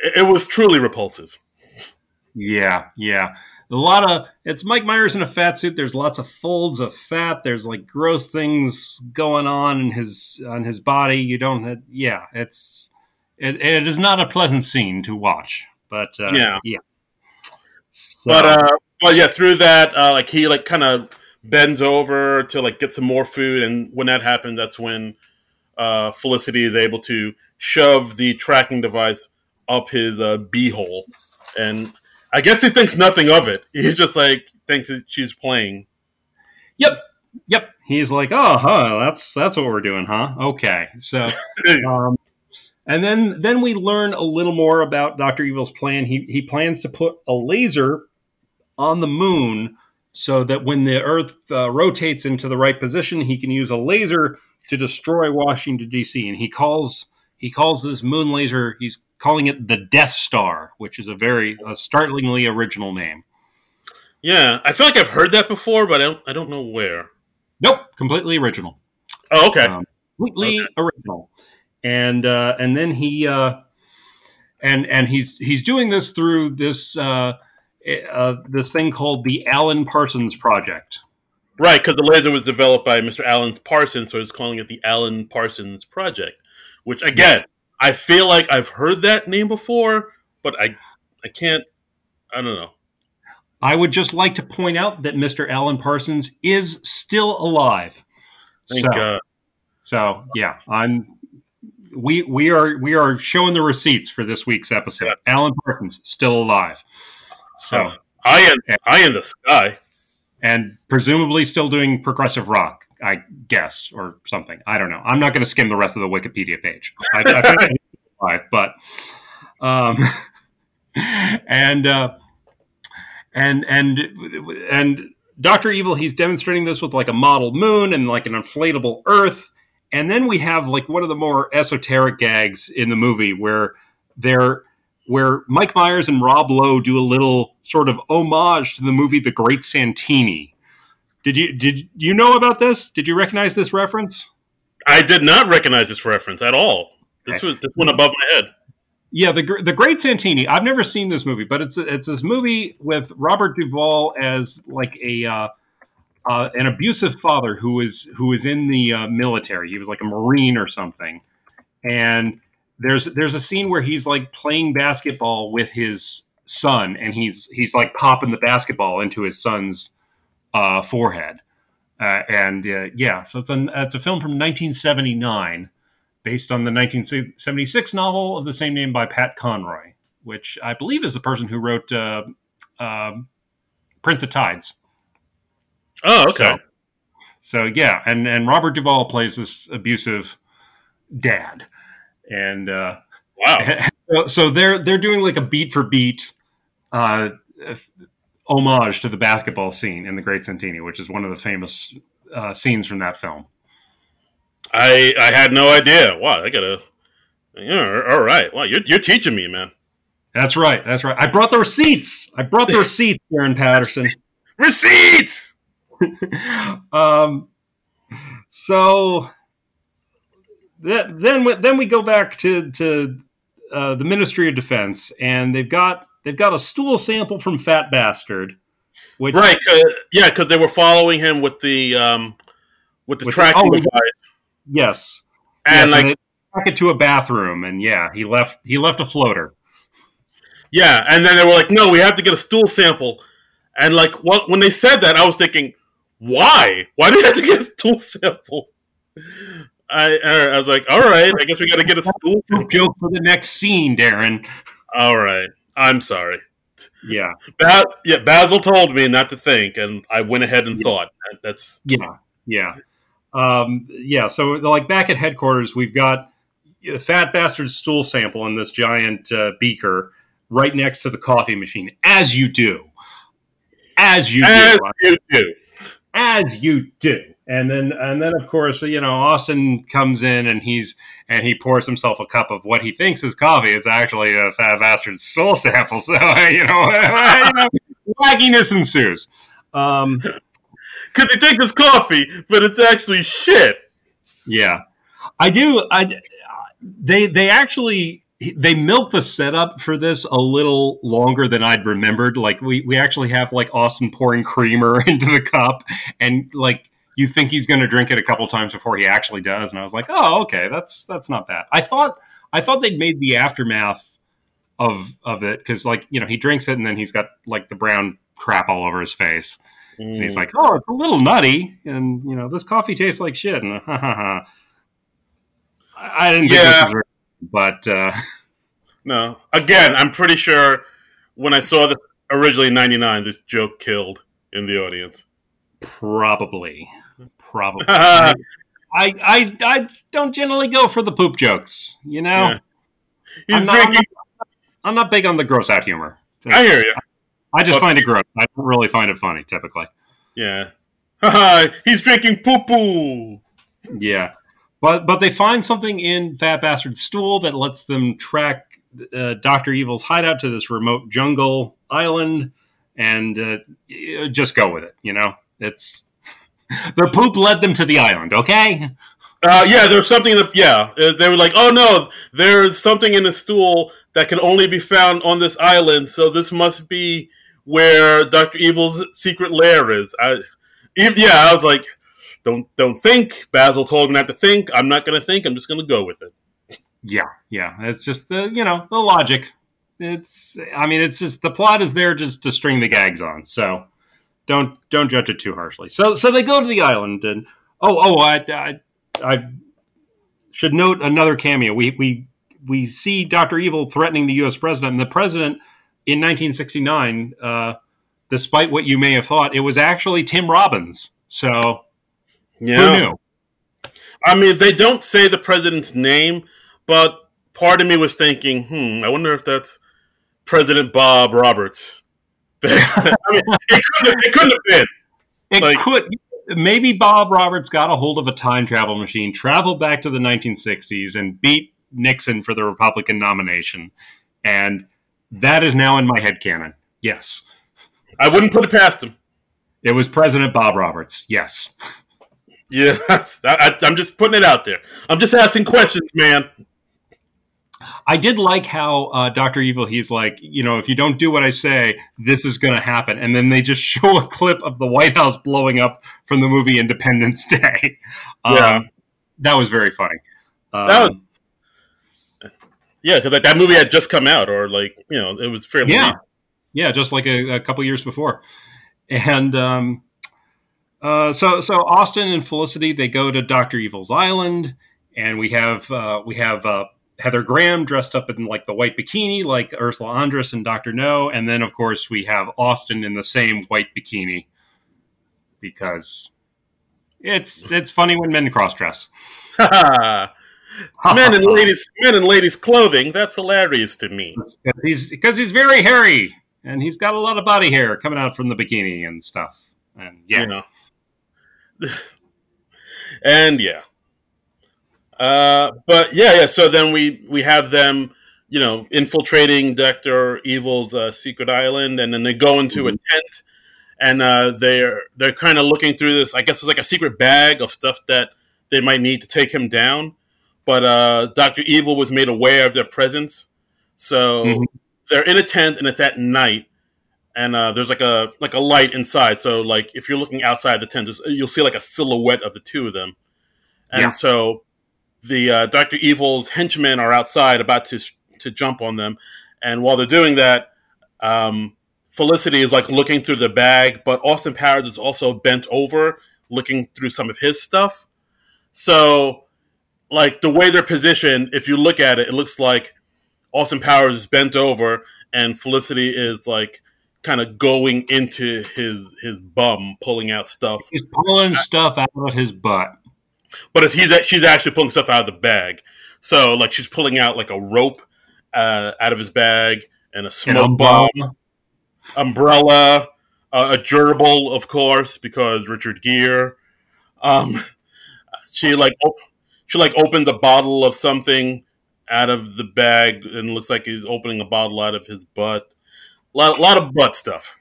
it was truly repulsive. Yeah, yeah. A lot of it's Mike Myers in a fat suit. There's lots of folds of fat. There's like gross things going on in his on his body. You don't. Yeah, it's it, it is not a pleasant scene to watch. But uh, yeah, yeah. So. But uh, but yeah, through that, uh, like he like kind of bends over to like get some more food, and when that happens, that's when uh, Felicity is able to shove the tracking device up his uh, beehole, and I guess he thinks nothing of it. He's just like thinks that she's playing. Yep, yep. He's like, oh, huh, that's that's what we're doing, huh? Okay, so, um, and then then we learn a little more about Doctor Evil's plan. He he plans to put a laser on the moon so that when the Earth uh, rotates into the right position, he can use a laser to destroy Washington D.C. And he calls he calls this moon laser. He's calling it the Death Star, which is a very a startlingly original name. Yeah, I feel like I've heard that before, but I don't, I don't know where. Nope, completely original. Oh, okay. Um, completely okay. original. And uh, and then he uh, and and he's he's doing this through this uh, uh, this thing called the Alan Parsons Project. Right, because the laser was developed by Mr. Alan Parsons, so he's calling it the Alan Parsons Project. Which again, yes. I feel like I've heard that name before, but I I can't I don't know. I would just like to point out that Mr. Alan Parsons is still alive. Thank so, God. So yeah, I'm we we are we are showing the receipts for this week's episode. Yeah. Alan Parsons still alive. So I am Eye in the Sky. And presumably still doing progressive rock. I guess, or something. I don't know. I'm not going to skim the rest of the Wikipedia page. I, I think but um, and uh, and and and Doctor Evil, he's demonstrating this with like a model moon and like an inflatable Earth, and then we have like one of the more esoteric gags in the movie where they're where Mike Myers and Rob Lowe do a little sort of homage to the movie The Great Santini did you did you know about this? Did you recognize this reference? I did not recognize this reference at all. This was this went above my head. Yeah, the the Great Santini. I've never seen this movie, but it's it's this movie with Robert Duvall as like a uh, uh, an abusive father who is who is in the uh, military. He was like a marine or something, and there's there's a scene where he's like playing basketball with his son, and he's he's like popping the basketball into his son's uh, forehead. Uh, and uh, yeah, so it's a, it's a film from 1979 based on the 1976 novel of the same name by Pat Conroy, which I believe is the person who wrote uh, um, Prince of Tides. Oh, okay. So, so, yeah, and, and Robert Duvall plays this abusive dad. And uh, wow. So, so, they're they're doing like a beat for beat uh, homage to the basketball scene in The Great Santini, which is one of the famous uh, scenes from that film. I I had no idea. Wow, I gotta. Yeah, all right. Wow, you're you're teaching me, man. That's right. That's right. I brought the receipts. I brought the receipts, Aaron Patterson. receipts. um. So that, then then we go back to to uh, the Ministry of Defense, and they've got they've got a stool sample from Fat Bastard. Which, right, cause, yeah, because they were following him with the um, with the with tracking oh, device. Yes, and yes, like and took it to a bathroom, and yeah, he left he left a floater. Yeah, and then they were like, "No, we have to get a stool sample." And like, what when they said that, I was thinking, "Why? Why do we have to get a stool sample?" I I was like, "All right, I guess we got to get a stool. Joke for the next scene, Darren. All right, I'm sorry. Yeah, ba- yeah. Basil told me not to think, and I went ahead and yeah. thought. That's yeah, yeah, um, yeah. So, like back at headquarters, we've got the fat bastard stool sample in this giant uh, beaker right next to the coffee machine, as you do, as you as do, you do, as you do. And then, and then, of course, you know, Austin comes in and he's and he pours himself a cup of what he thinks is coffee. It's actually a fat bastard stool sample. So, you know, you know wackiness ensues. Um, because they think it's coffee, but it's actually shit. Yeah, I do. I they they actually they milk the setup for this a little longer than I'd remembered. Like we we actually have like Austin pouring creamer into the cup, and like you think he's going to drink it a couple times before he actually does. And I was like, oh, okay, that's that's not bad. I thought I thought they'd made the aftermath of of it because like you know he drinks it and then he's got like the brown crap all over his face. Mm. And he's mm. like, oh, it's a little nutty, and you know this coffee tastes like shit. And ha ha ha. I didn't yeah. but uh, no. Again, I'm pretty sure when I saw this originally in '99, this joke killed in the audience. Probably, probably. I, I I don't generally go for the poop jokes. You know, yeah. he's I'm not, drinking. I'm not, I'm not, big on the gross out humor. I hear you. I just find it gross. I don't really find it funny typically. Yeah. he's drinking poo poo. Yeah. But but they find something in Fat Bastard's stool that lets them track uh, Doctor Evil's hideout to this remote jungle island, and uh, just go with it. You know, it's the poop led them to the island. Okay. Uh, yeah, there's something that yeah uh, they were like, oh no, there's something in the stool that can only be found on this island, so this must be where Doctor Evil's secret lair is. I, yeah, I was like, don't don't think. Basil told me not to think. I'm not going to think. I'm just going to go with it. Yeah, yeah. It's just the you know the logic. It's I mean it's just the plot is there just to string the gags on. So don't don't judge it too harshly. So so they go to the island and oh oh I I, I should note another cameo. We we we see Doctor Evil threatening the U.S. president, and the president in 1969. Uh, despite what you may have thought, it was actually Tim Robbins. So yeah. Who knew? I mean, they don't say the president's name, but part of me was thinking, hmm, I wonder if that's President Bob Roberts. I mean, it, couldn't, it couldn't have been. It like, could. Maybe Bob Roberts got a hold of a time travel machine, traveled back to the 1960s, and beat Nixon for the Republican nomination. And that is now in my head canon. Yes. I wouldn't put it past him. It was President Bob Roberts. Yes. Yeah, I, am just putting it out there. I'm just asking questions, man. I did like how uh, Doctor Evil. He's like, you know, if you don't do what I say, this is going to happen, and then they just show a clip of the White House blowing up from the movie Independence Day. Um, yeah, that was very funny. Um, that was, yeah, because that movie had just come out, or like you know, it was fairly yeah, recent. yeah, just like a, a couple years before, and um, uh, so so Austin and Felicity they go to Doctor Evil's island, and we have uh, we have uh, Heather Graham dressed up in like the white bikini, like Ursula Andress and Doctor No, and then of course we have Austin in the same white bikini because it's it's funny when men cross dress. men and ladies, men and ladies clothing. That's hilarious to me. He's because he's very hairy and he's got a lot of body hair coming out from the bikini and stuff. And yeah. You know. and yeah. Uh, but yeah, yeah. So then we we have them, you know, infiltrating Doctor Evil's uh, secret island, and then they go into mm-hmm. a tent, and uh, they're they're kind of looking through this. I guess it's like a secret bag of stuff that they might need to take him down. But uh, Doctor Evil was made aware of their presence, so mm-hmm. they're in a tent, and it's at night and uh, there's like a like a light inside. So like if you're looking outside the tent, you'll see like a silhouette of the two of them. And yeah. so the uh, Doctor Evil's henchmen are outside about to to jump on them, And while they're doing that, um, Felicity is like looking through the bag, but Austin Powers is also bent over looking through some of his stuff. So, like the way they're positioned, if you look at it, it looks like Austin Powers is bent over and Felicity is like kind of going into his his bum, pulling out stuff. He's pulling stuff out of his butt. But as he's she's actually pulling stuff out of the bag. So like she's pulling out like a rope uh, out of his bag and a smoke bomb, umbrella, uh, a gerbil, of course, because Richard Gere. Um, she like op- she like opened a bottle of something out of the bag and looks like he's opening a bottle out of his butt. A lot, lot of butt stuff.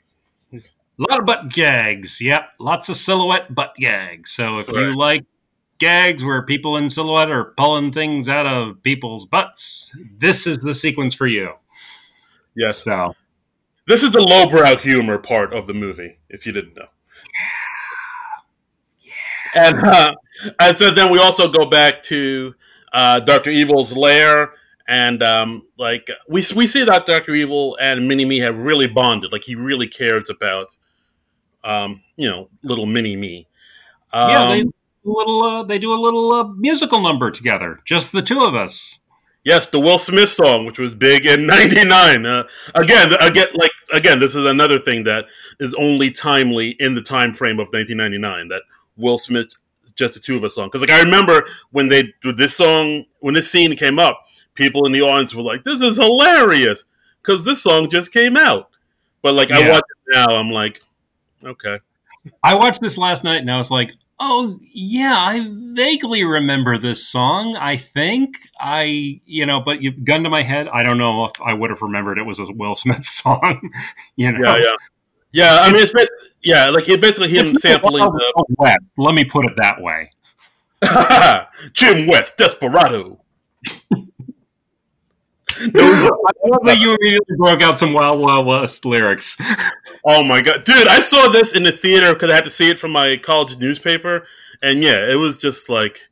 A lot of butt gags. Yep, lots of silhouette butt gags. So if right. you like gags where people in silhouette are pulling things out of people's butts, this is the sequence for you. Yes. So this is the lowbrow humor part of the movie, if you didn't know. Yeah. yeah. And uh, I said then we also go back to uh, Doctor Evil's lair, and um, like we we see that Doctor Evil and Mini Me have really bonded. Like he really cares about, um, you know, little Mini Me. Um, yeah, little uh, they do a little uh, musical number together, just the two of us. Yes, the Will Smith song, which was big in '99. Uh, again, again, like again, this is another thing that is only timely in the time frame of 1999. That Will Smith just the two of us song. Because like I remember when they this song when this scene came up, people in the audience were like, "This is hilarious," because this song just came out. But like yeah. I watch it now, I'm like, okay. I watched this last night and I was like, oh yeah, I vaguely remember this song. I think I, you know, but you gun to my head, I don't know if I would have remembered it was a Will Smith song. you know, yeah, yeah. Yeah, I mean, it's basically, yeah, like it basically him sampling the West. Let me put it that way. Jim West, Desperado. no, I love that you immediately broke out some Wild Wild West lyrics. Oh my god, dude! I saw this in the theater because I had to see it from my college newspaper, and yeah, it was just like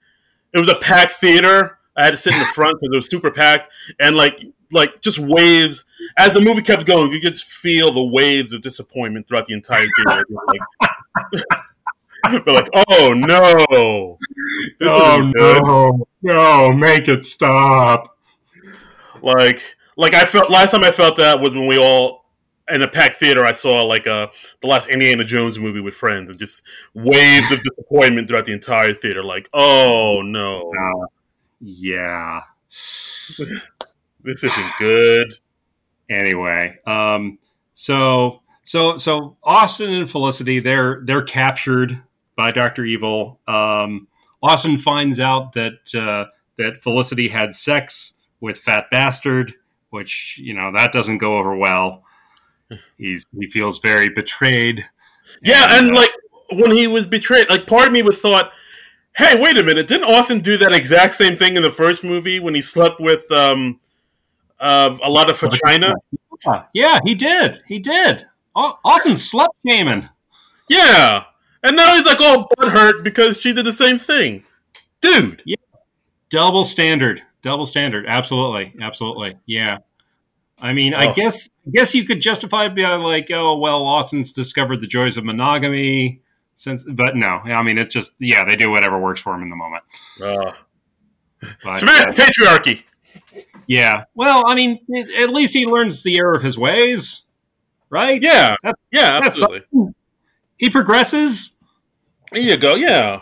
it was a packed theater. I had to sit in the front because it was super packed, and like like just waves as the movie kept going. You could just feel the waves of disappointment throughout the entire theater. like, like, oh no, this oh no, no, make it stop. Like, like I felt last time I felt that was when we all in a packed theater. I saw like uh the last Indiana Jones movie with friends, and just waves of disappointment throughout the entire theater. Like, oh no, uh, yeah this isn't good. Anyway, um, so so so Austin and Felicity they're they're captured by Doctor Evil. Um, Austin finds out that uh, that Felicity had sex with Fat Bastard, which you know that doesn't go over well. He's he feels very betrayed. Yeah, and, and uh, like when he was betrayed, like part of me was thought, "Hey, wait a minute! Didn't Austin do that exact same thing in the first movie when he slept with um, uh, a lot of vagina. Yeah, he did. He did. Austin slept shaming. Yeah, and now he's like all hurt because she did the same thing, dude. Yeah, double standard. Double standard. Absolutely, absolutely. Yeah. I mean, oh. I guess I guess you could justify it by like, oh well, Austin's discovered the joys of monogamy since, but no, I mean, it's just yeah, they do whatever works for them in the moment. Uh. But, Smash uh, patriarchy. Yeah. Well, I mean, at least he learns the error of his ways, right? Yeah. That's, yeah, absolutely. he progresses. There you go. Yeah.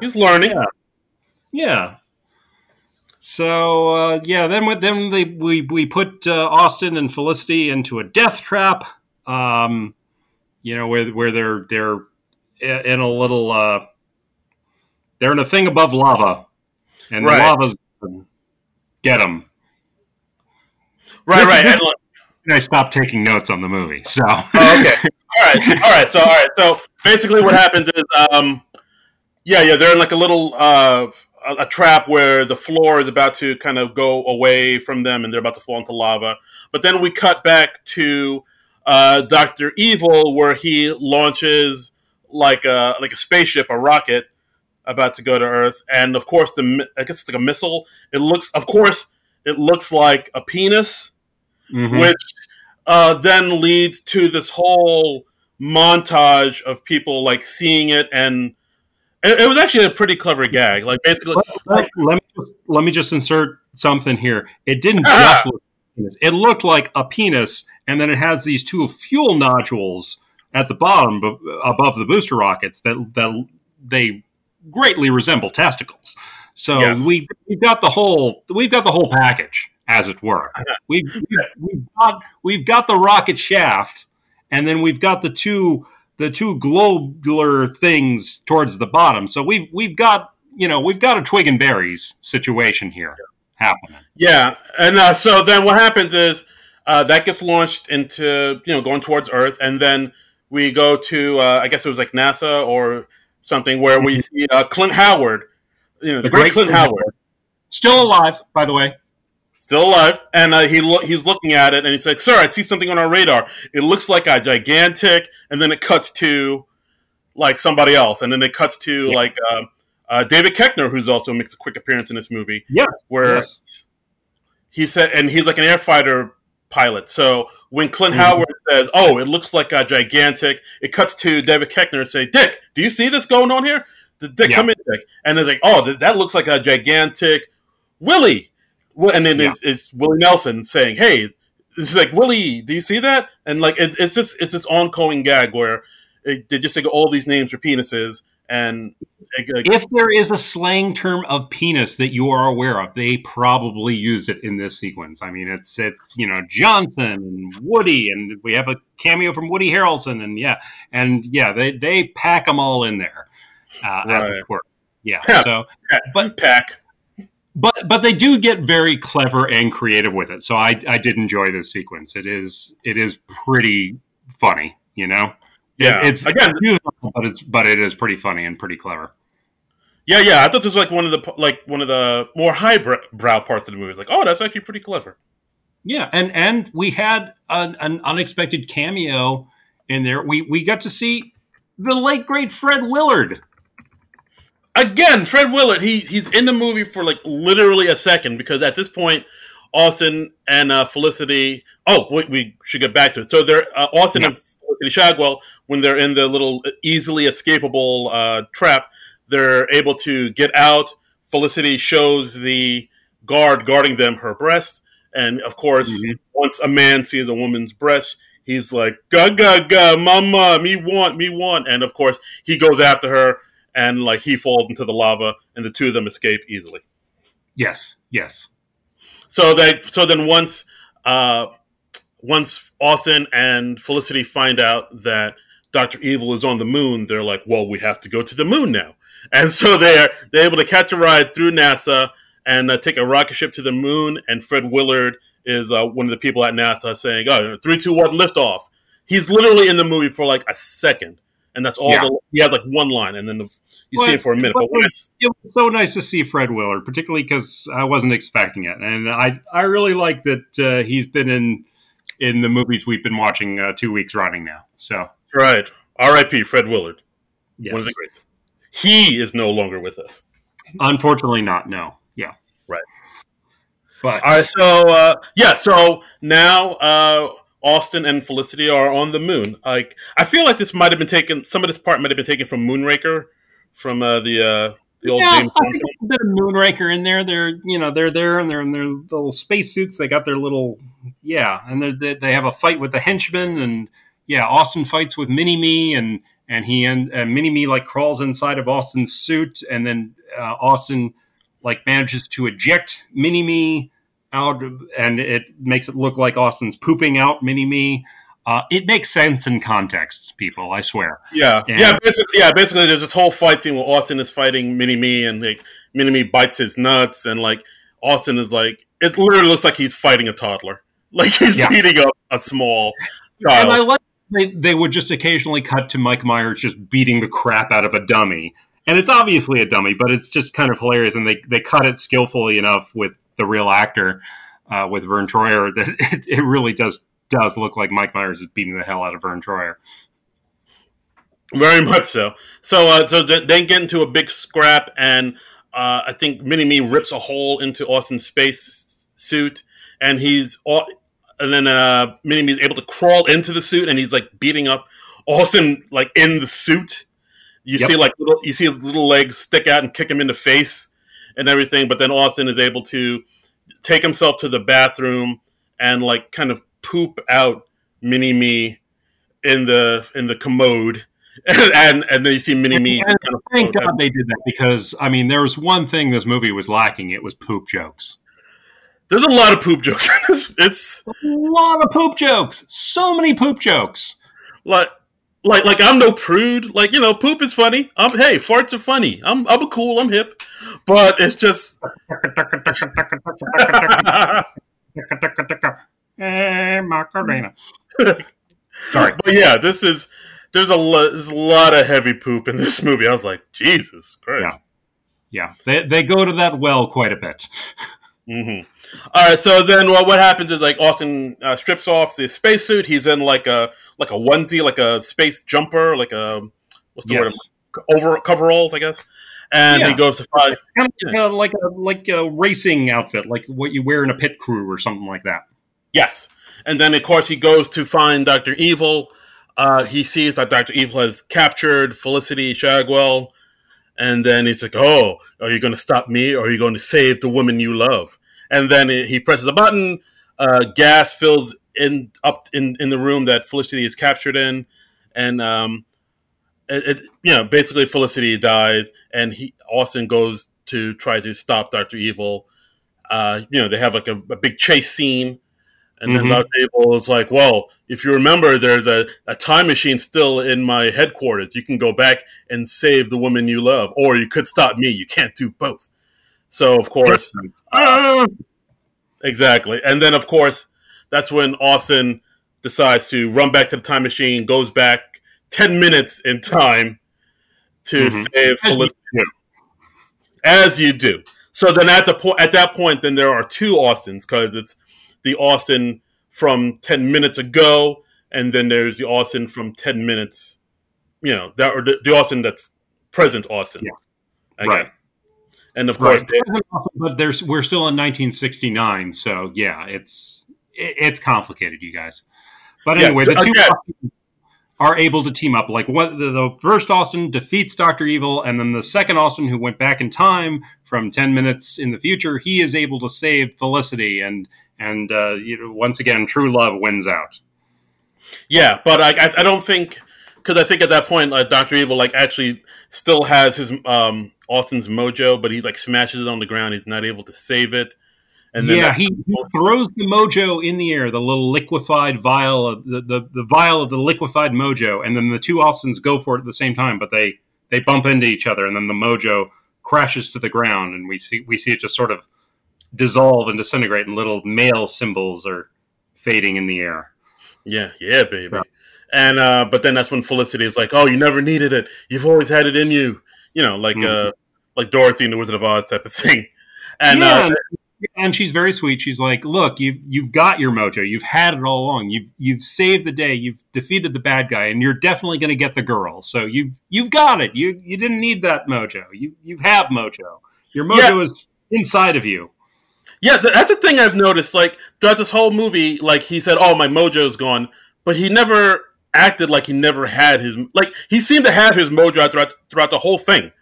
He's learning. Yeah. yeah. So uh, yeah, then then they, we we put uh, Austin and Felicity into a death trap. Um, you know where where they're they're in a little uh, they're in a thing above lava, and right. the lava's get them. Right, this right. I stopped taking notes on the movie. So oh, okay, all right, all right. So all right. So basically, what happens is, um, yeah, yeah, they're in like a little uh, a, a trap where the floor is about to kind of go away from them, and they're about to fall into lava. But then we cut back to uh, Doctor Evil, where he launches like a like a spaceship, a rocket, about to go to Earth, and of course the I guess it's like a missile. It looks, of course, it looks like a penis, mm-hmm. which uh, then leads to this whole montage of people like seeing it and it, it was actually a pretty clever gag like basically let, let, me, just, let me just insert something here it didn't ah. just look it looked like a penis and then it has these two fuel nodules at the bottom above the booster rockets that that they greatly resemble testicles so yes. we we've got the whole we've got the whole package as it were. We've, we've, got we've got the rocket shaft, and then we've got the two the two globular things towards the bottom. So we've we've got you know we've got a twig and berries situation here happening. Yeah, and uh, so then what happens is uh, that gets launched into you know going towards Earth, and then we go to uh, I guess it was like NASA or something where we mm-hmm. see uh, Clint Howard, you know the, the great, great, Clint. Howard, still alive by the way still alive, and uh, he lo- he's looking at it, and he's like, "Sir, I see something on our radar. It looks like a gigantic," and then it cuts to like somebody else, and then it cuts to yeah. like uh, uh, David Koechner, who's also makes a quick appearance in this movie. Yeah, where yes. he said, and he's like an air fighter pilot. So when Clint mm-hmm. Howard says, "Oh, it looks like a gigantic," it cuts to David Koechner and say, "Dick, do you see this going on here?" The Dick, yeah. come in, Dick, and it's like, "Oh, that looks like a gigantic." Willie, and then yeah. it's, it's, Willie Nelson saying, "Hey." It's like Willie, do you see that? And like it, it's just it's this ongoing gag where it, they just take all these names for penises, and like, if there is a slang term of penis that you are aware of, they probably use it in this sequence. I mean, it's it's you know Johnson and Woody, and we have a cameo from Woody Harrelson, and yeah, and yeah, they they pack them all in there. Uh, right. Yeah. So, but pack but but they do get very clever and creative with it. So I I did enjoy this sequence. It is it is pretty funny, you know. Yeah, it, it's again, but it's but it is pretty funny and pretty clever. Yeah, yeah. I thought this was like one of the like one of the more highbrow parts of the movie. It's like, oh, that's actually pretty clever. Yeah, and and we had an, an unexpected cameo in there. We we got to see the late great Fred Willard again, Fred Willard, he he's in the movie for like literally a second because at this point, Austin and uh, Felicity. Oh, we, we, should get back to it. So they're uh, Austin yeah. and Felicity Shagwell when they're in the little easily escapable uh, trap. They're able to get out. Felicity shows the guard guarding them her breast, and of course, mm-hmm. once a man sees a woman's breast, he's like, "Ga ga ga, mama, me want, me want," and of course, he goes after her and like he falls into the lava, and the two of them escape easily. Yes, yes. So they so then once uh, once Austin and Felicity find out that Doctor Evil is on the moon, they're like, "Well, we have to go to the moon now," and so they're they're able to catch a ride through NASA and uh, take a rocket ship to the moon. And Fred Willard is uh, one of the people at NASA saying, "Oh, three, two, one, lift off." He's literally in the movie for like a second, and that's all. Yeah. The, he had like one line, and then the, you well, see it for a minute. But it was, it was so nice to see Fred Willard, particularly because I wasn't expecting it, and I I really like that uh, he's been in in the movies we've been watching uh, two weeks running now. So right, R.I.P. Fred Willard. Yes. One of the greats. He is no longer with us. Unfortunately, not. No. Yeah. Right. But all right. So uh, yeah. So now. Uh, Austin and Felicity are on the moon. Like I feel like this might have been taken. Some of this part might have been taken from Moonraker, from uh, the uh, the old yeah, James. A bit of Moonraker in there. They're you know they're there and they're in their little spacesuits. They got their little yeah, and they they have a fight with the henchmen and yeah, Austin fights with Mini Me and and he and uh, Mini Me like crawls inside of Austin's suit and then uh, Austin like manages to eject Mini Me out and it makes it look like Austin's pooping out Mini Me. Uh, it makes sense in context, people. I swear. Yeah, and, yeah. Basically, yeah. Basically, there's this whole fight scene where Austin is fighting Mini Me, and like Mini Me bites his nuts, and like Austin is like, it literally looks like he's fighting a toddler, like he's yeah. beating up a small child. And I like they they would just occasionally cut to Mike Myers just beating the crap out of a dummy, and it's obviously a dummy, but it's just kind of hilarious, and they they cut it skillfully enough with the real actor. Uh, with Vern Troyer, that it, it really does does look like Mike Myers is beating the hell out of Vern Troyer. Very much so. So, uh, so they get into a big scrap, and uh, I think Mini Me rips a hole into Austin's space suit, and he's all, and then uh, Mini is able to crawl into the suit, and he's like beating up Austin like in the suit. You yep. see like little, you see his little legs stick out and kick him in the face and everything. But then Austin is able to take himself to the bathroom and like kind of poop out Mini Me in the in the commode. and and then you see Mini Me. Kind of thank God they did that because I mean there was one thing this movie was lacking. It was poop jokes. There's a lot of poop jokes. it's, it's a lot of poop jokes. So many poop jokes. Like like like I'm no prude. Like you know, poop is funny. I'm hey, farts are funny. I'm I'm a cool. I'm hip, but it's just. hey, Macarena. Sorry, but yeah, this is there's a lo- there's a lot of heavy poop in this movie. I was like, Jesus Christ. Yeah, yeah. They they go to that well quite a bit. Mm-hmm. All right, so then well, what happens is like Austin uh, strips off the spacesuit. He's in like a like a onesie, like a space jumper, like a what's the yes. word? Over coveralls, I guess. And yeah. he goes to find kind of, uh, like a like a racing outfit, like what you wear in a pit crew or something like that. Yes, and then of course he goes to find Doctor Evil. Uh, he sees that Doctor Evil has captured Felicity Shagwell, and then he's like, "Oh, are you going to stop me, or are you going to save the woman you love?" And then he presses a button. Uh, gas fills in up in, in the room that Felicity is captured in, and um, it, it, you know basically Felicity dies, and he Austin goes to try to stop Doctor Evil. Uh, you know they have like a, a big chase scene, and mm-hmm. then Doctor Evil is like, "Well, if you remember, there's a, a time machine still in my headquarters. You can go back and save the woman you love, or you could stop me. You can't do both." So of course, uh, exactly, and then of course that's when Austin decides to run back to the time machine, goes back ten minutes in time to mm-hmm. save Felicity. As you do. So then at the point at that point, then there are two Austins because it's the Austin from ten minutes ago, and then there's the Austin from ten minutes. You know that or the, the Austin that's present Austin. Yeah. Right. And of course, right. they, but there's we're still in 1969, so yeah, it's it's complicated, you guys. But anyway, yeah, the two are able to team up. Like what the, the, first Austin defeats Doctor Evil, and then the second Austin, who went back in time from ten minutes in the future, he is able to save Felicity, and and uh, you know, once again, true love wins out. Yeah, but I I, don't think because I think at that point, uh, Doctor Evil like actually still has his um, Austin's mojo, but he like smashes it on the ground. He's not able to save it. And yeah, he, he, throws the mojo in the air, the little liquefied vial, of the, the, the vial of the liquefied mojo, and then the two Austins go for it at the same time, but they they bump into each other, and then the mojo crashes to the ground, and we see we see it just sort of dissolve and disintegrate, and little male symbols are fading in the air. Yeah, yeah, baby. Yeah. And uh, but then that's when Felicity is like, "Oh, you never needed it. You've always had it in you." You know, like mm-hmm. uh, like Dorothy in the Wizard of Oz type of thing. And yeah, uh, and she's very sweet. She's like, "Look, you've you've got your mojo. You've had it all along. You've you've saved the day. You've defeated the bad guy, and you're definitely going to get the girl. So you you've got it. You you didn't need that mojo. You you have mojo. Your mojo yeah. is inside of you." Yeah, that's the thing I've noticed. Like throughout this whole movie, like he said, "Oh, my mojo's gone," but he never acted like he never had his. Like he seemed to have his mojo throughout throughout the whole thing.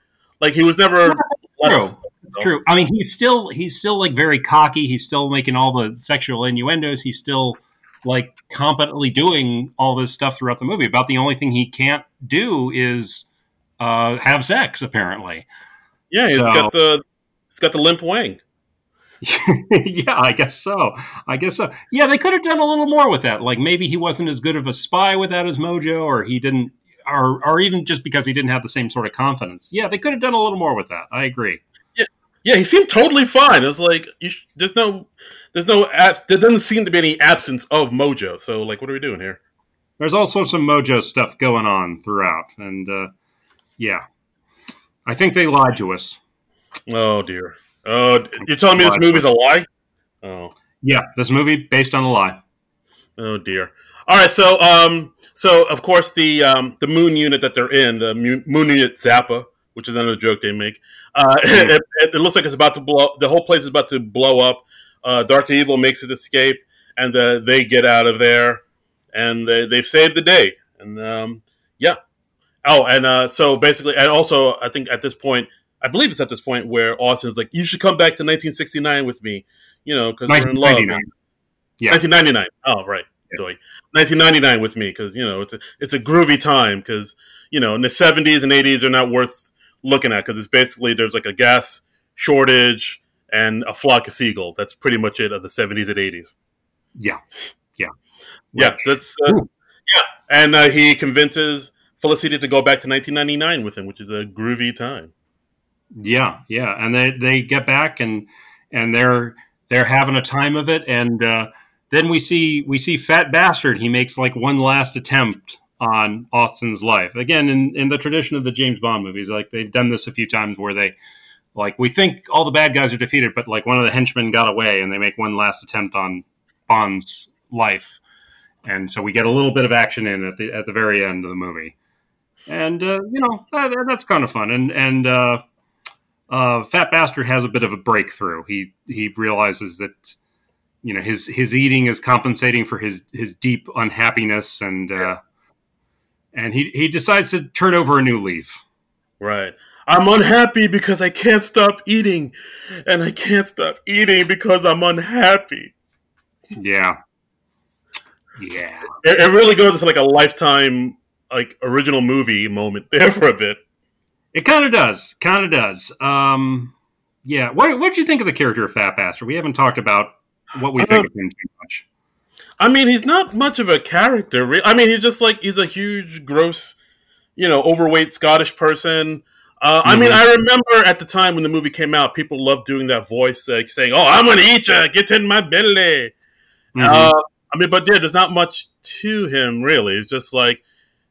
Like he was never. Less, True. I mean, he's still he's still like very cocky. He's still making all the sexual innuendos. He's still like competently doing all this stuff throughout the movie. About the only thing he can't do is uh, have sex. Apparently. Yeah, he's so, got the he's got the limp wang. yeah, I guess so. I guess so. Yeah, they could have done a little more with that. Like maybe he wasn't as good of a spy without his mojo, or he didn't, or or even just because he didn't have the same sort of confidence. Yeah, they could have done a little more with that. I agree. Yeah, he seemed totally fine. It was like sh- there's no, there's no, there doesn't seem to be any absence of mojo. So like, what are we doing here? There's also some mojo stuff going on throughout, and uh, yeah, I think they lied to us. Oh dear. Oh, you're telling me this movie's a lie? Oh, yeah, this movie based on a lie. Oh dear. All right, so um, so of course the um, the moon unit that they're in, the moon unit Zappa, which is another joke they make. Uh, mm. it, it, it, looks like it's about to blow. The whole place is about to blow up. Uh, Darth Evil makes his escape, and uh, they get out of there, and they, they've saved the day. And um, yeah. Oh, and uh, so basically, and also, I think at this point, I believe it's at this point where Austin's like, "You should come back to 1969 with me," you know, because we're in love. Yeah, 1999. Oh, right. Yeah. 1999 with me because you know it's a it's a groovy time because you know in the 70s and 80s they're not worth looking at because it's basically there's like a gas shortage and a flock of seagulls. That's pretty much it of the 70s and 80s. Yeah, yeah, yeah. That's uh, yeah, and uh, he convinces Felicity to go back to 1999 with him, which is a groovy time. Yeah, yeah, and they they get back and and they're they're having a time of it, and uh, then we see we see Fat Bastard. He makes like one last attempt on Austin's life again in in the tradition of the James Bond movies. Like they've done this a few times where they like we think all the bad guys are defeated, but like one of the henchmen got away, and they make one last attempt on Bond's life, and so we get a little bit of action in at the at the very end of the movie, and uh, you know that, that's kind of fun, and and uh, uh, Fat Bastard has a bit of a breakthrough. He he realizes that you know his his eating is compensating for his his deep unhappiness, and uh, and he he decides to turn over a new leaf. Right. I'm unhappy because I can't stop eating, and I can't stop eating because I'm unhappy. Yeah. Yeah. It, it really goes into like a lifetime like original movie moment there for a bit. It kind of does. Kind of does. Um, yeah. What What did you think of the character of Fat Bastard? We haven't talked about what we uh, think of him too much. I mean, he's not much of a character. I mean, he's just like he's a huge, gross, you know, overweight Scottish person. Uh, mm-hmm. I mean, mm-hmm. I remember at the time when the movie came out, people loved doing that voice, like saying, "Oh, I'm gonna eat you, get in my belly." Mm-hmm. Uh, I mean, but yeah, there's not much to him really. It's just like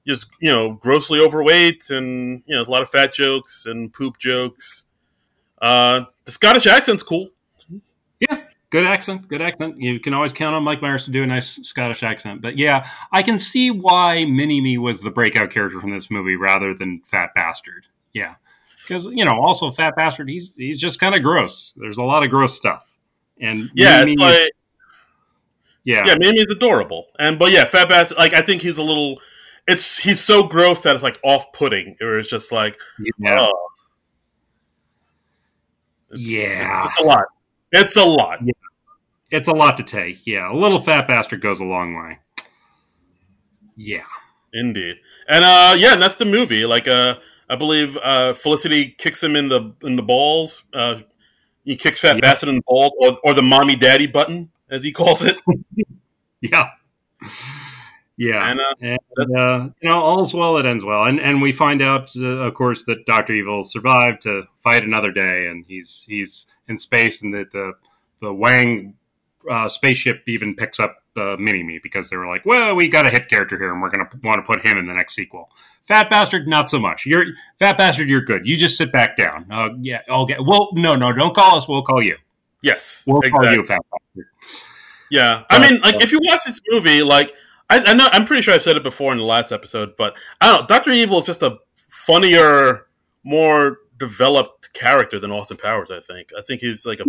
just you know grossly overweight and you know a lot of fat jokes and poop jokes. Uh, the Scottish accent's cool. Yeah, good accent, good accent. You can always count on Mike Myers to do a nice Scottish accent. But yeah, I can see why Mini Me was the breakout character from this movie rather than Fat Bastard. Yeah, because you know, also Fat Bastard, he's he's just kind of gross. There's a lot of gross stuff, and yeah, Mini-Me, it's like. Yeah, yeah, Mini Me is adorable, and but yeah, Fat Bastard. Like I think he's a little it's he's so gross that it's like off putting. Or it's just like, yeah, oh. it's, yeah, it's, it's, a lot. It's a lot. Yeah. It's a lot to take. Yeah, a little fat bastard goes a long way. Yeah, indeed. And uh, yeah, and that's the movie. Like, uh, I believe uh, Felicity kicks him in the in the balls. Uh, he kicks Fat yeah. Bastard in the balls, or, or the mommy daddy button, as he calls it. yeah. Yeah, and, uh, and uh, you know, all's well that ends well, and and we find out, uh, of course, that Doctor Evil survived to fight another day, and he's he's in space, and that the the Wang uh, spaceship even picks up uh, Mini Me because they were like, well, we got a hit character here, and we're gonna want to put him in the next sequel. Fat bastard, not so much. You're fat bastard. You're good. You just sit back down. Uh, yeah. Okay. Well, no, no. Don't call us. We'll call you. Yes. We'll exactly. call you fat bastard. Yeah. I mean, like, if you watch this movie, like I, I know I'm pretty sure I've said it before in the last episode, but I don't. Doctor Evil is just a funnier, more developed character than Austin Powers. I think. I think he's like a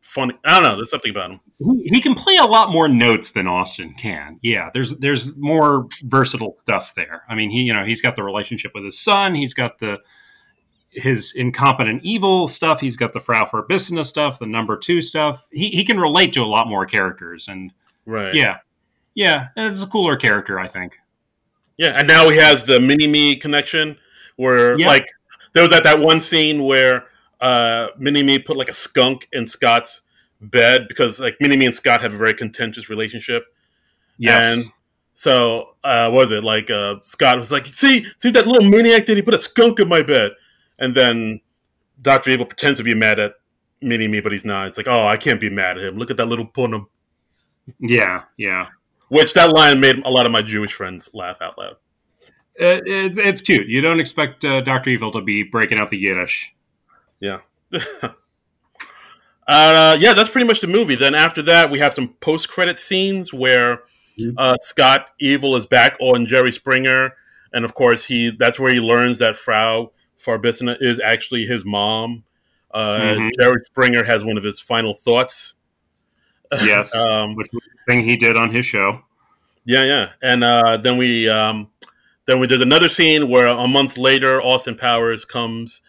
funny. I don't know. There's something about him. He can play a lot more notes than Austin can. Yeah, there's there's more versatile stuff there. I mean, he you know he's got the relationship with his son. He's got the his incompetent evil stuff. He's got the Frau Farbissina stuff, the number two stuff. He he can relate to a lot more characters and right. Yeah, yeah, and it's a cooler character, I think. Yeah, and now he has the mini me connection where yeah. like there was that that one scene where uh mini me put like a skunk in Scott's bed because like mini me and Scott have a very contentious relationship. Yeah. And so uh was it like uh Scott was like, see, see that little maniac did he put a skunk in my bed? And then Doctor Evil pretends to be mad at Mini Me, but he's not. It's like, oh, I can't be mad at him. Look at that little punim. Yeah, yeah. Which that line made a lot of my Jewish friends laugh out loud. It, it, it's cute. You don't expect uh, Doctor Evil to be breaking out the Yiddish. Yeah. uh, yeah, that's pretty much the movie. Then after that, we have some post-credit scenes where mm-hmm. uh, Scott Evil is back on Jerry Springer, and of course he that's where he learns that Frau Farbissina is actually his mom. Uh, mm-hmm. Jerry Springer has one of his final thoughts. Yes, um, thing he did on his show. Yeah, yeah, and uh, then we um, then we did another scene where a month later, Austin Powers comes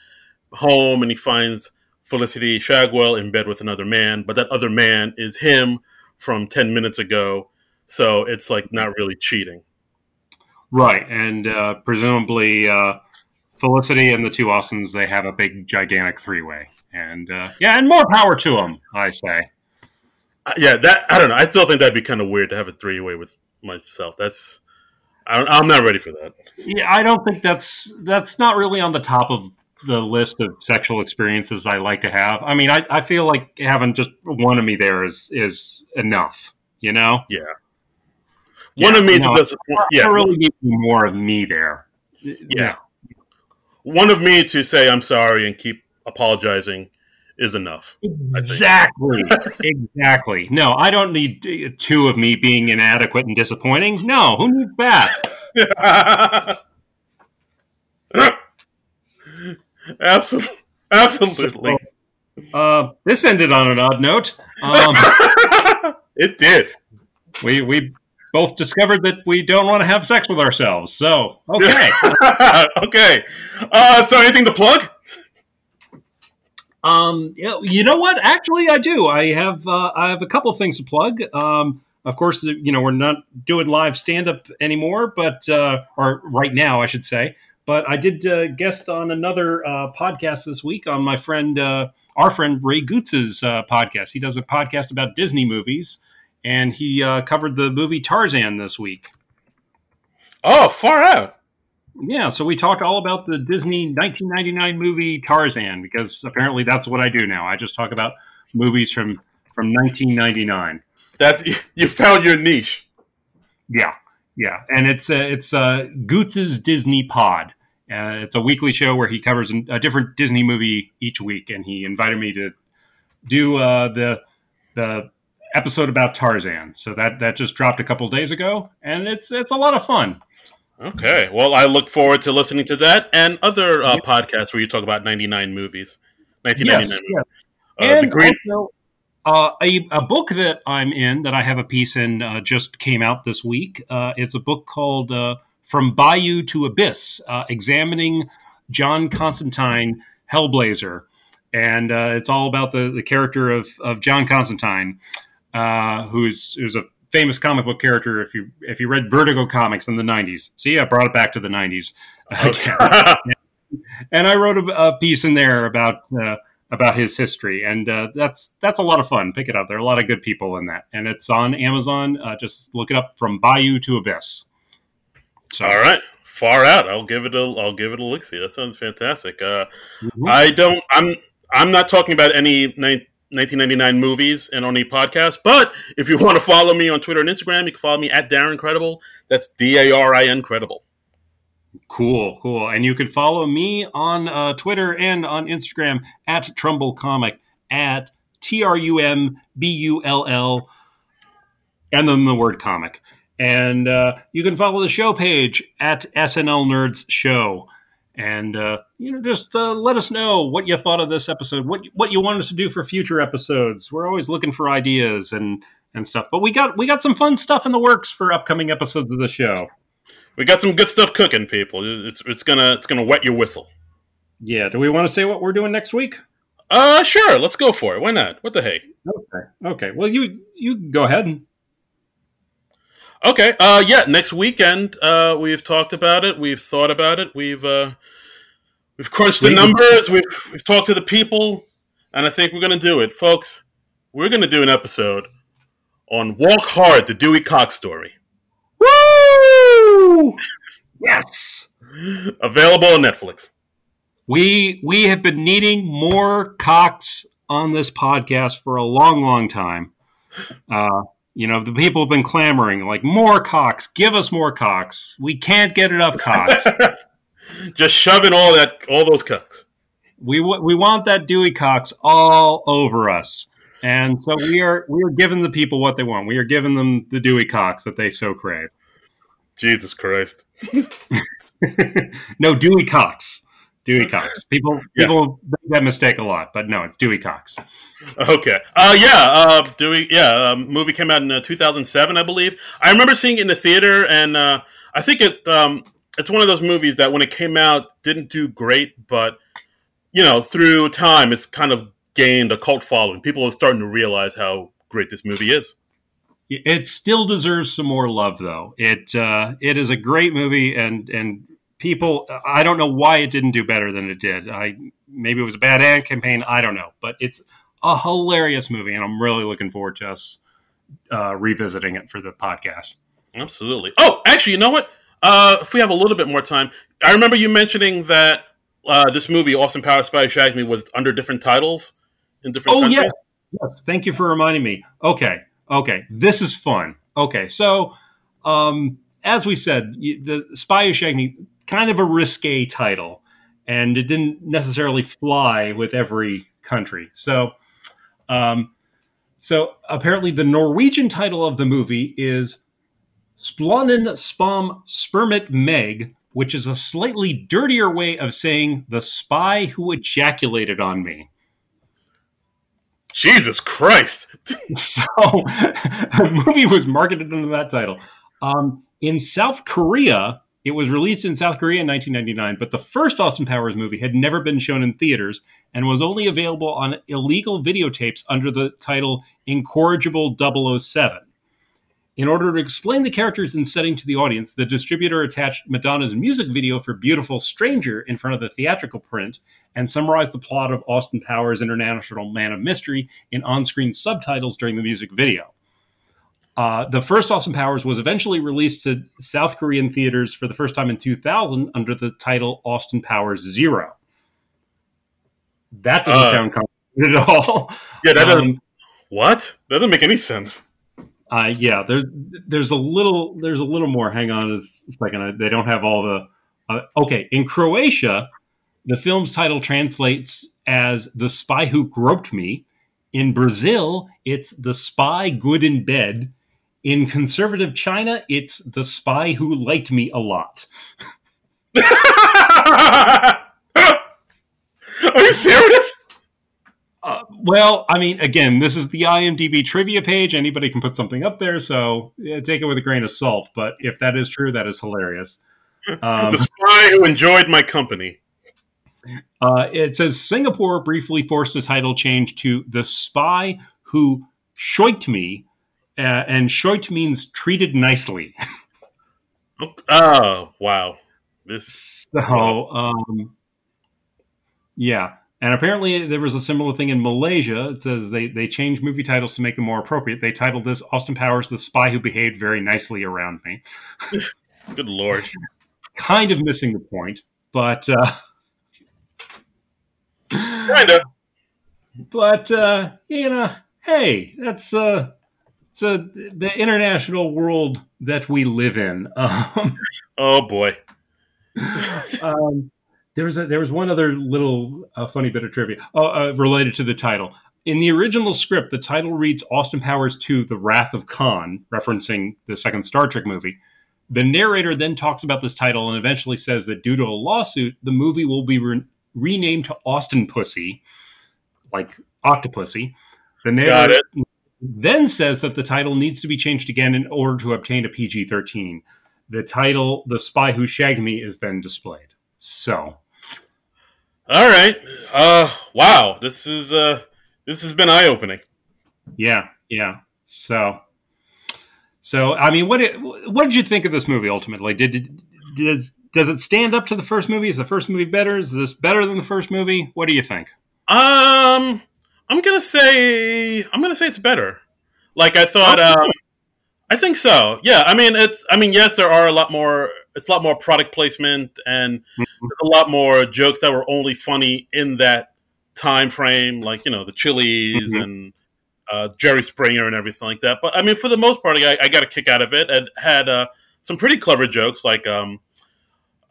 home and he finds Felicity Shagwell in bed with another man, but that other man is him from ten minutes ago. So it's like not really cheating, right? And uh, presumably, uh, Felicity and the two Austins they have a big, gigantic three way, and uh, yeah, and more power to them, I say. Uh, yeah, that I don't know. I still think that'd be kind of weird to have a three way with myself. That's I am not ready for that. Yeah, I don't think that's that's not really on the top of the list of sexual experiences I like to have. I mean, I, I feel like having just one of me there is is enough. You know? Yeah. One yeah, of me no, does. Yeah, really need more of me there. Yeah. One of me to say I'm sorry and keep apologizing is enough. Exactly. exactly. No, I don't need two of me being inadequate and disappointing. No, who needs that? Absolutely. Absolutely. So, uh, this ended on an odd note. Um, it did. We we both discovered that we don't want to have sex with ourselves. So okay, okay. Uh, so anything to plug? Um, you know what? Actually, I do. I have uh, I have a couple things to plug. Um, of course, you know we're not doing live stand up anymore, but uh, or right now, I should say. But I did uh, guest on another uh, podcast this week on my friend, uh, our friend Ray Gootz's uh, podcast. He does a podcast about Disney movies, and he uh, covered the movie Tarzan this week. Oh, far out! Yeah, so we talked all about the Disney 1999 movie Tarzan because apparently that's what I do now. I just talk about movies from from 1999. That's you found your niche. Yeah, yeah, and it's uh, it's uh, Gootz's Disney Pod. Uh, it's a weekly show where he covers a different Disney movie each week, and he invited me to do uh, the the episode about Tarzan. So that that just dropped a couple days ago, and it's it's a lot of fun. Okay. Well, I look forward to listening to that and other uh, podcasts where you talk about 99 movies. 1999 yes, yes. Uh, and green- also, uh, a, a, book that I'm in that I have a piece in uh, just came out this week. Uh, it's a book called uh, From Bayou to Abyss, Examining John Constantine Hellblazer. And it's all about the, the character of, of John Constantine, who's, who's a famous comic book character if you if you read Vertigo comics in the 90s. See, I brought it back to the 90s. Okay. and I wrote a, a, piece in there about uh, about his history, and uh, that's that's a lot of fun. Pick it up. There are a lot of good people in that, and it's on Amazon. Uh, just look it up from Bayou to Abyss. So. All right, far out. I'll give it a I'll give it a look. See, that sounds fantastic. Uh, mm-hmm. I don't. I'm I'm not talking about any 1999 movies and on the podcast. But if you want to follow me on Twitter and Instagram, you can follow me at Darin Credible. That's D A R I N Credible. Cool, cool. And you can follow me on uh, Twitter and on Instagram at Trumbull Comic at T R U M B U L L and then the word comic. And uh, you can follow the show page at SNL Nerds Show and uh, you know just uh, let us know what you thought of this episode what what you want us to do for future episodes. We're always looking for ideas and and stuff. But we got we got some fun stuff in the works for upcoming episodes of the show. We got some good stuff cooking people. It's it's gonna it's gonna wet your whistle. Yeah. Do we want to say what we're doing next week? Uh sure. Let's go for it. Why not? What the hey? Okay. Okay. Well you you go ahead Okay. Uh, yeah. Next weekend, uh, we've talked about it. We've thought about it. We've uh, we've crunched the numbers. We've we've talked to the people, and I think we're going to do it, folks. We're going to do an episode on Walk Hard, the Dewey Cox story. Woo! yes. Available on Netflix. We we have been needing more Cox on this podcast for a long, long time. Uh, you know, the people have been clamoring like more Cox, give us more Cox. We can't get enough Cox. Just shoving all that, all those Cox. We we want that Dewey Cox all over us, and so we are we are giving the people what they want. We are giving them the Dewey Cox that they so crave. Jesus Christ! no Dewey Cox. Dewey Cox. People yeah. people make that mistake a lot, but no, it's Dewey Cox. Okay. Uh, yeah. Uh, Dewey. Yeah. Um, movie came out in uh, 2007, I believe. I remember seeing it in the theater, and uh, I think it um, it's one of those movies that when it came out didn't do great, but you know through time it's kind of gained a cult following. People are starting to realize how great this movie is. It still deserves some more love, though. It uh, it is a great movie, and and people, I don't know why it didn't do better than it did. I maybe it was a bad ad campaign. I don't know, but it's a hilarious movie, and I'm really looking forward to us uh, revisiting it for the podcast. Absolutely. Oh, actually, you know what? Uh, if we have a little bit more time, I remember you mentioning that uh, this movie, Austin Powers Spy Who Shagged Me, was under different titles in different. Oh countries. yes, yes. Thank you for reminding me. Okay, okay, this is fun. Okay, so um, as we said, the Spy Who Shagged Me, kind of a risque title, and it didn't necessarily fly with every country. So, um, so apparently, the Norwegian title of the movie is Splonen Spom Spermit Meg, which is a slightly dirtier way of saying the spy who ejaculated on me. Jesus Christ. so the movie was marketed under that title. Um, in South Korea, it was released in South Korea in 1999, but the first Austin Powers movie had never been shown in theaters and was only available on illegal videotapes under the title Incorrigible 007. In order to explain the characters and setting to the audience, the distributor attached Madonna's music video for Beautiful Stranger in front of the theatrical print and summarized the plot of Austin Powers' International Man of Mystery in on screen subtitles during the music video. Uh, the first Austin Powers was eventually released to South Korean theaters for the first time in 2000 under the title Austin Powers Zero. That doesn't uh, sound complicated at all. Yeah, that doesn't. Um, what? That doesn't make any sense. Uh, yeah, there's there's a little there's a little more. Hang on a second. They don't have all the. Uh, okay, in Croatia, the film's title translates as "The Spy Who Groped Me." In Brazil, it's "The Spy Good in Bed." In conservative China, it's "The Spy Who Liked Me a Lot." Are you serious? Uh, well, I mean, again, this is the IMDb trivia page. Anybody can put something up there, so yeah, take it with a grain of salt. But if that is true, that is hilarious. Um, the spy who enjoyed my company. Uh, it says Singapore briefly forced a title change to "The Spy Who Shoiked Me," uh, and "shoiked" means treated nicely. oh wow! This so um, yeah. And apparently, there was a similar thing in Malaysia. It says they, they changed movie titles to make them more appropriate. They titled this Austin Powers, The Spy Who Behaved Very Nicely Around Me. Good Lord. kind of missing the point, but. Uh, kind of. But, uh, you know, hey, that's uh, it's a, the international world that we live in. Um, oh, boy. um, there was a, there was one other little uh, funny bit of trivia oh, uh, related to the title. In the original script, the title reads Austin Powers 2 The Wrath of Khan, referencing the second Star Trek movie. The narrator then talks about this title and eventually says that due to a lawsuit, the movie will be re- renamed to Austin Pussy, like Octopussy. The narrator then says that the title needs to be changed again in order to obtain a PG 13. The title, The Spy Who Shagged Me, is then displayed. So all right. Uh, wow. This is uh, this has been eye opening. Yeah, yeah. So, so I mean, what did what did you think of this movie ultimately? Did does does it stand up to the first movie? Is the first movie better? Is this better than the first movie? What do you think? Um, I'm gonna say I'm gonna say it's better. Like I thought. Oh, um, I think so. Yeah. I mean, it's. I mean, yes, there are a lot more it's a lot more product placement and mm-hmm. a lot more jokes that were only funny in that time frame, like you know the Chili's mm-hmm. and uh, Jerry Springer and everything like that. But I mean, for the most part, I, I got a kick out of it. and had uh, some pretty clever jokes, like um,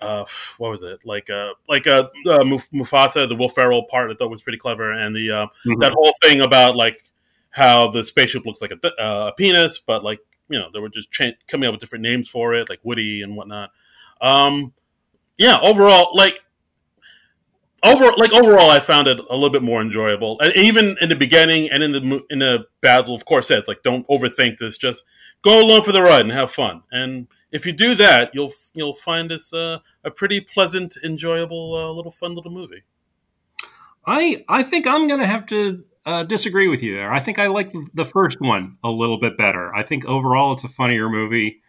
uh, what was it? Like uh, like uh, uh, Mufasa, the Will Ferrell part, I thought was pretty clever, and the uh, mm-hmm. that whole thing about like how the spaceship looks like a, uh, a penis, but like you know, they were just ch- coming up with different names for it, like Woody and whatnot. Um, yeah, overall, like over like overall, I found it a little bit more enjoyable. And even in the beginning and in the in the battle, of course, it's like don't overthink this. Just go along for the ride and have fun. And if you do that, you'll you'll find this uh, a pretty pleasant, enjoyable, uh, little fun little movie. I I think I'm gonna have to uh, disagree with you there. I think I like the first one a little bit better. I think overall it's a funnier movie.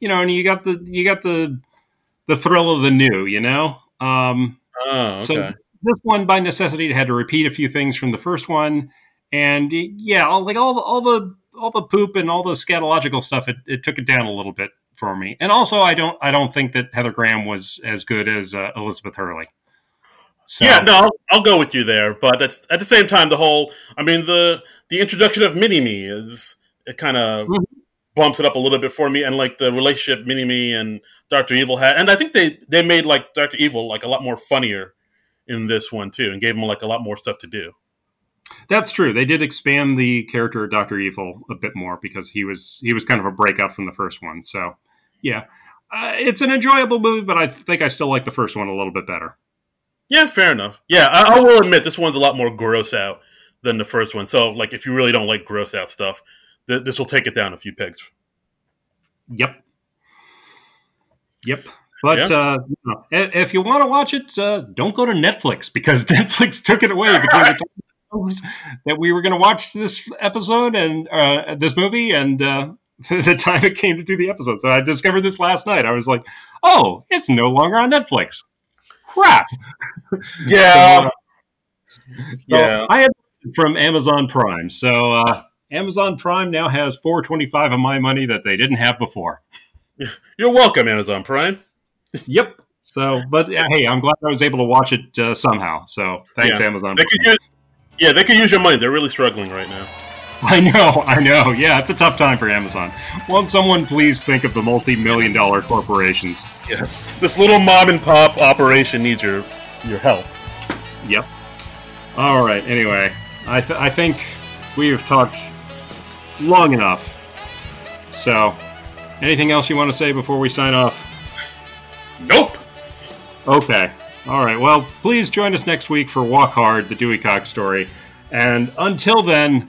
You know, and you got the you got the the thrill of the new. You know. Um, oh, okay. So this one, by necessity, had to repeat a few things from the first one, and yeah, all, like all the all the all the poop and all the scatological stuff, it, it took it down a little bit for me. And also, I don't I don't think that Heather Graham was as good as uh, Elizabeth Hurley. So. Yeah, no, I'll, I'll, go with you there. But at, at the same time, the whole I mean the the introduction of Mini Me is it kind of mm-hmm. bumps it up a little bit for me, and like the relationship Mini Me and Doctor Evil had, and I think they they made like Doctor Evil like a lot more funnier in this one too, and gave him like a lot more stuff to do. That's true. They did expand the character of Doctor Evil a bit more because he was he was kind of a breakout from the first one. So, yeah, uh, it's an enjoyable movie, but I think I still like the first one a little bit better. Yeah, fair enough. Yeah, I, I will admit this one's a lot more gross out than the first one. So, like, if you really don't like gross out stuff, th- this will take it down a few pegs. Yep. Yep. But yeah. uh, you know, if you want to watch it, uh, don't go to Netflix because Netflix took it away because that we were going to watch this episode and uh, this movie, and uh, the time it came to do the episode. So I discovered this last night. I was like, "Oh, it's no longer on Netflix." Crap. Yeah. so, yeah. I had from Amazon Prime. So uh, Amazon Prime now has 425 of my money that they didn't have before. You're welcome, Amazon Prime yep. So, but yeah, hey, I'm glad I was able to watch it uh, somehow. So, thanks, yeah. Amazon. They use, yeah, they could use your money. They're really struggling right now. I know, I know. Yeah, it's a tough time for Amazon. Won't someone please think of the multi-million dollar corporations? Yes, this little mom and pop operation needs your your help. Yep. All right. Anyway, I th- I think we have talked long enough. So, anything else you want to say before we sign off? Nope. Okay. All right. Well, please join us next week for Walk Hard, the Dewey Cox story. And until then,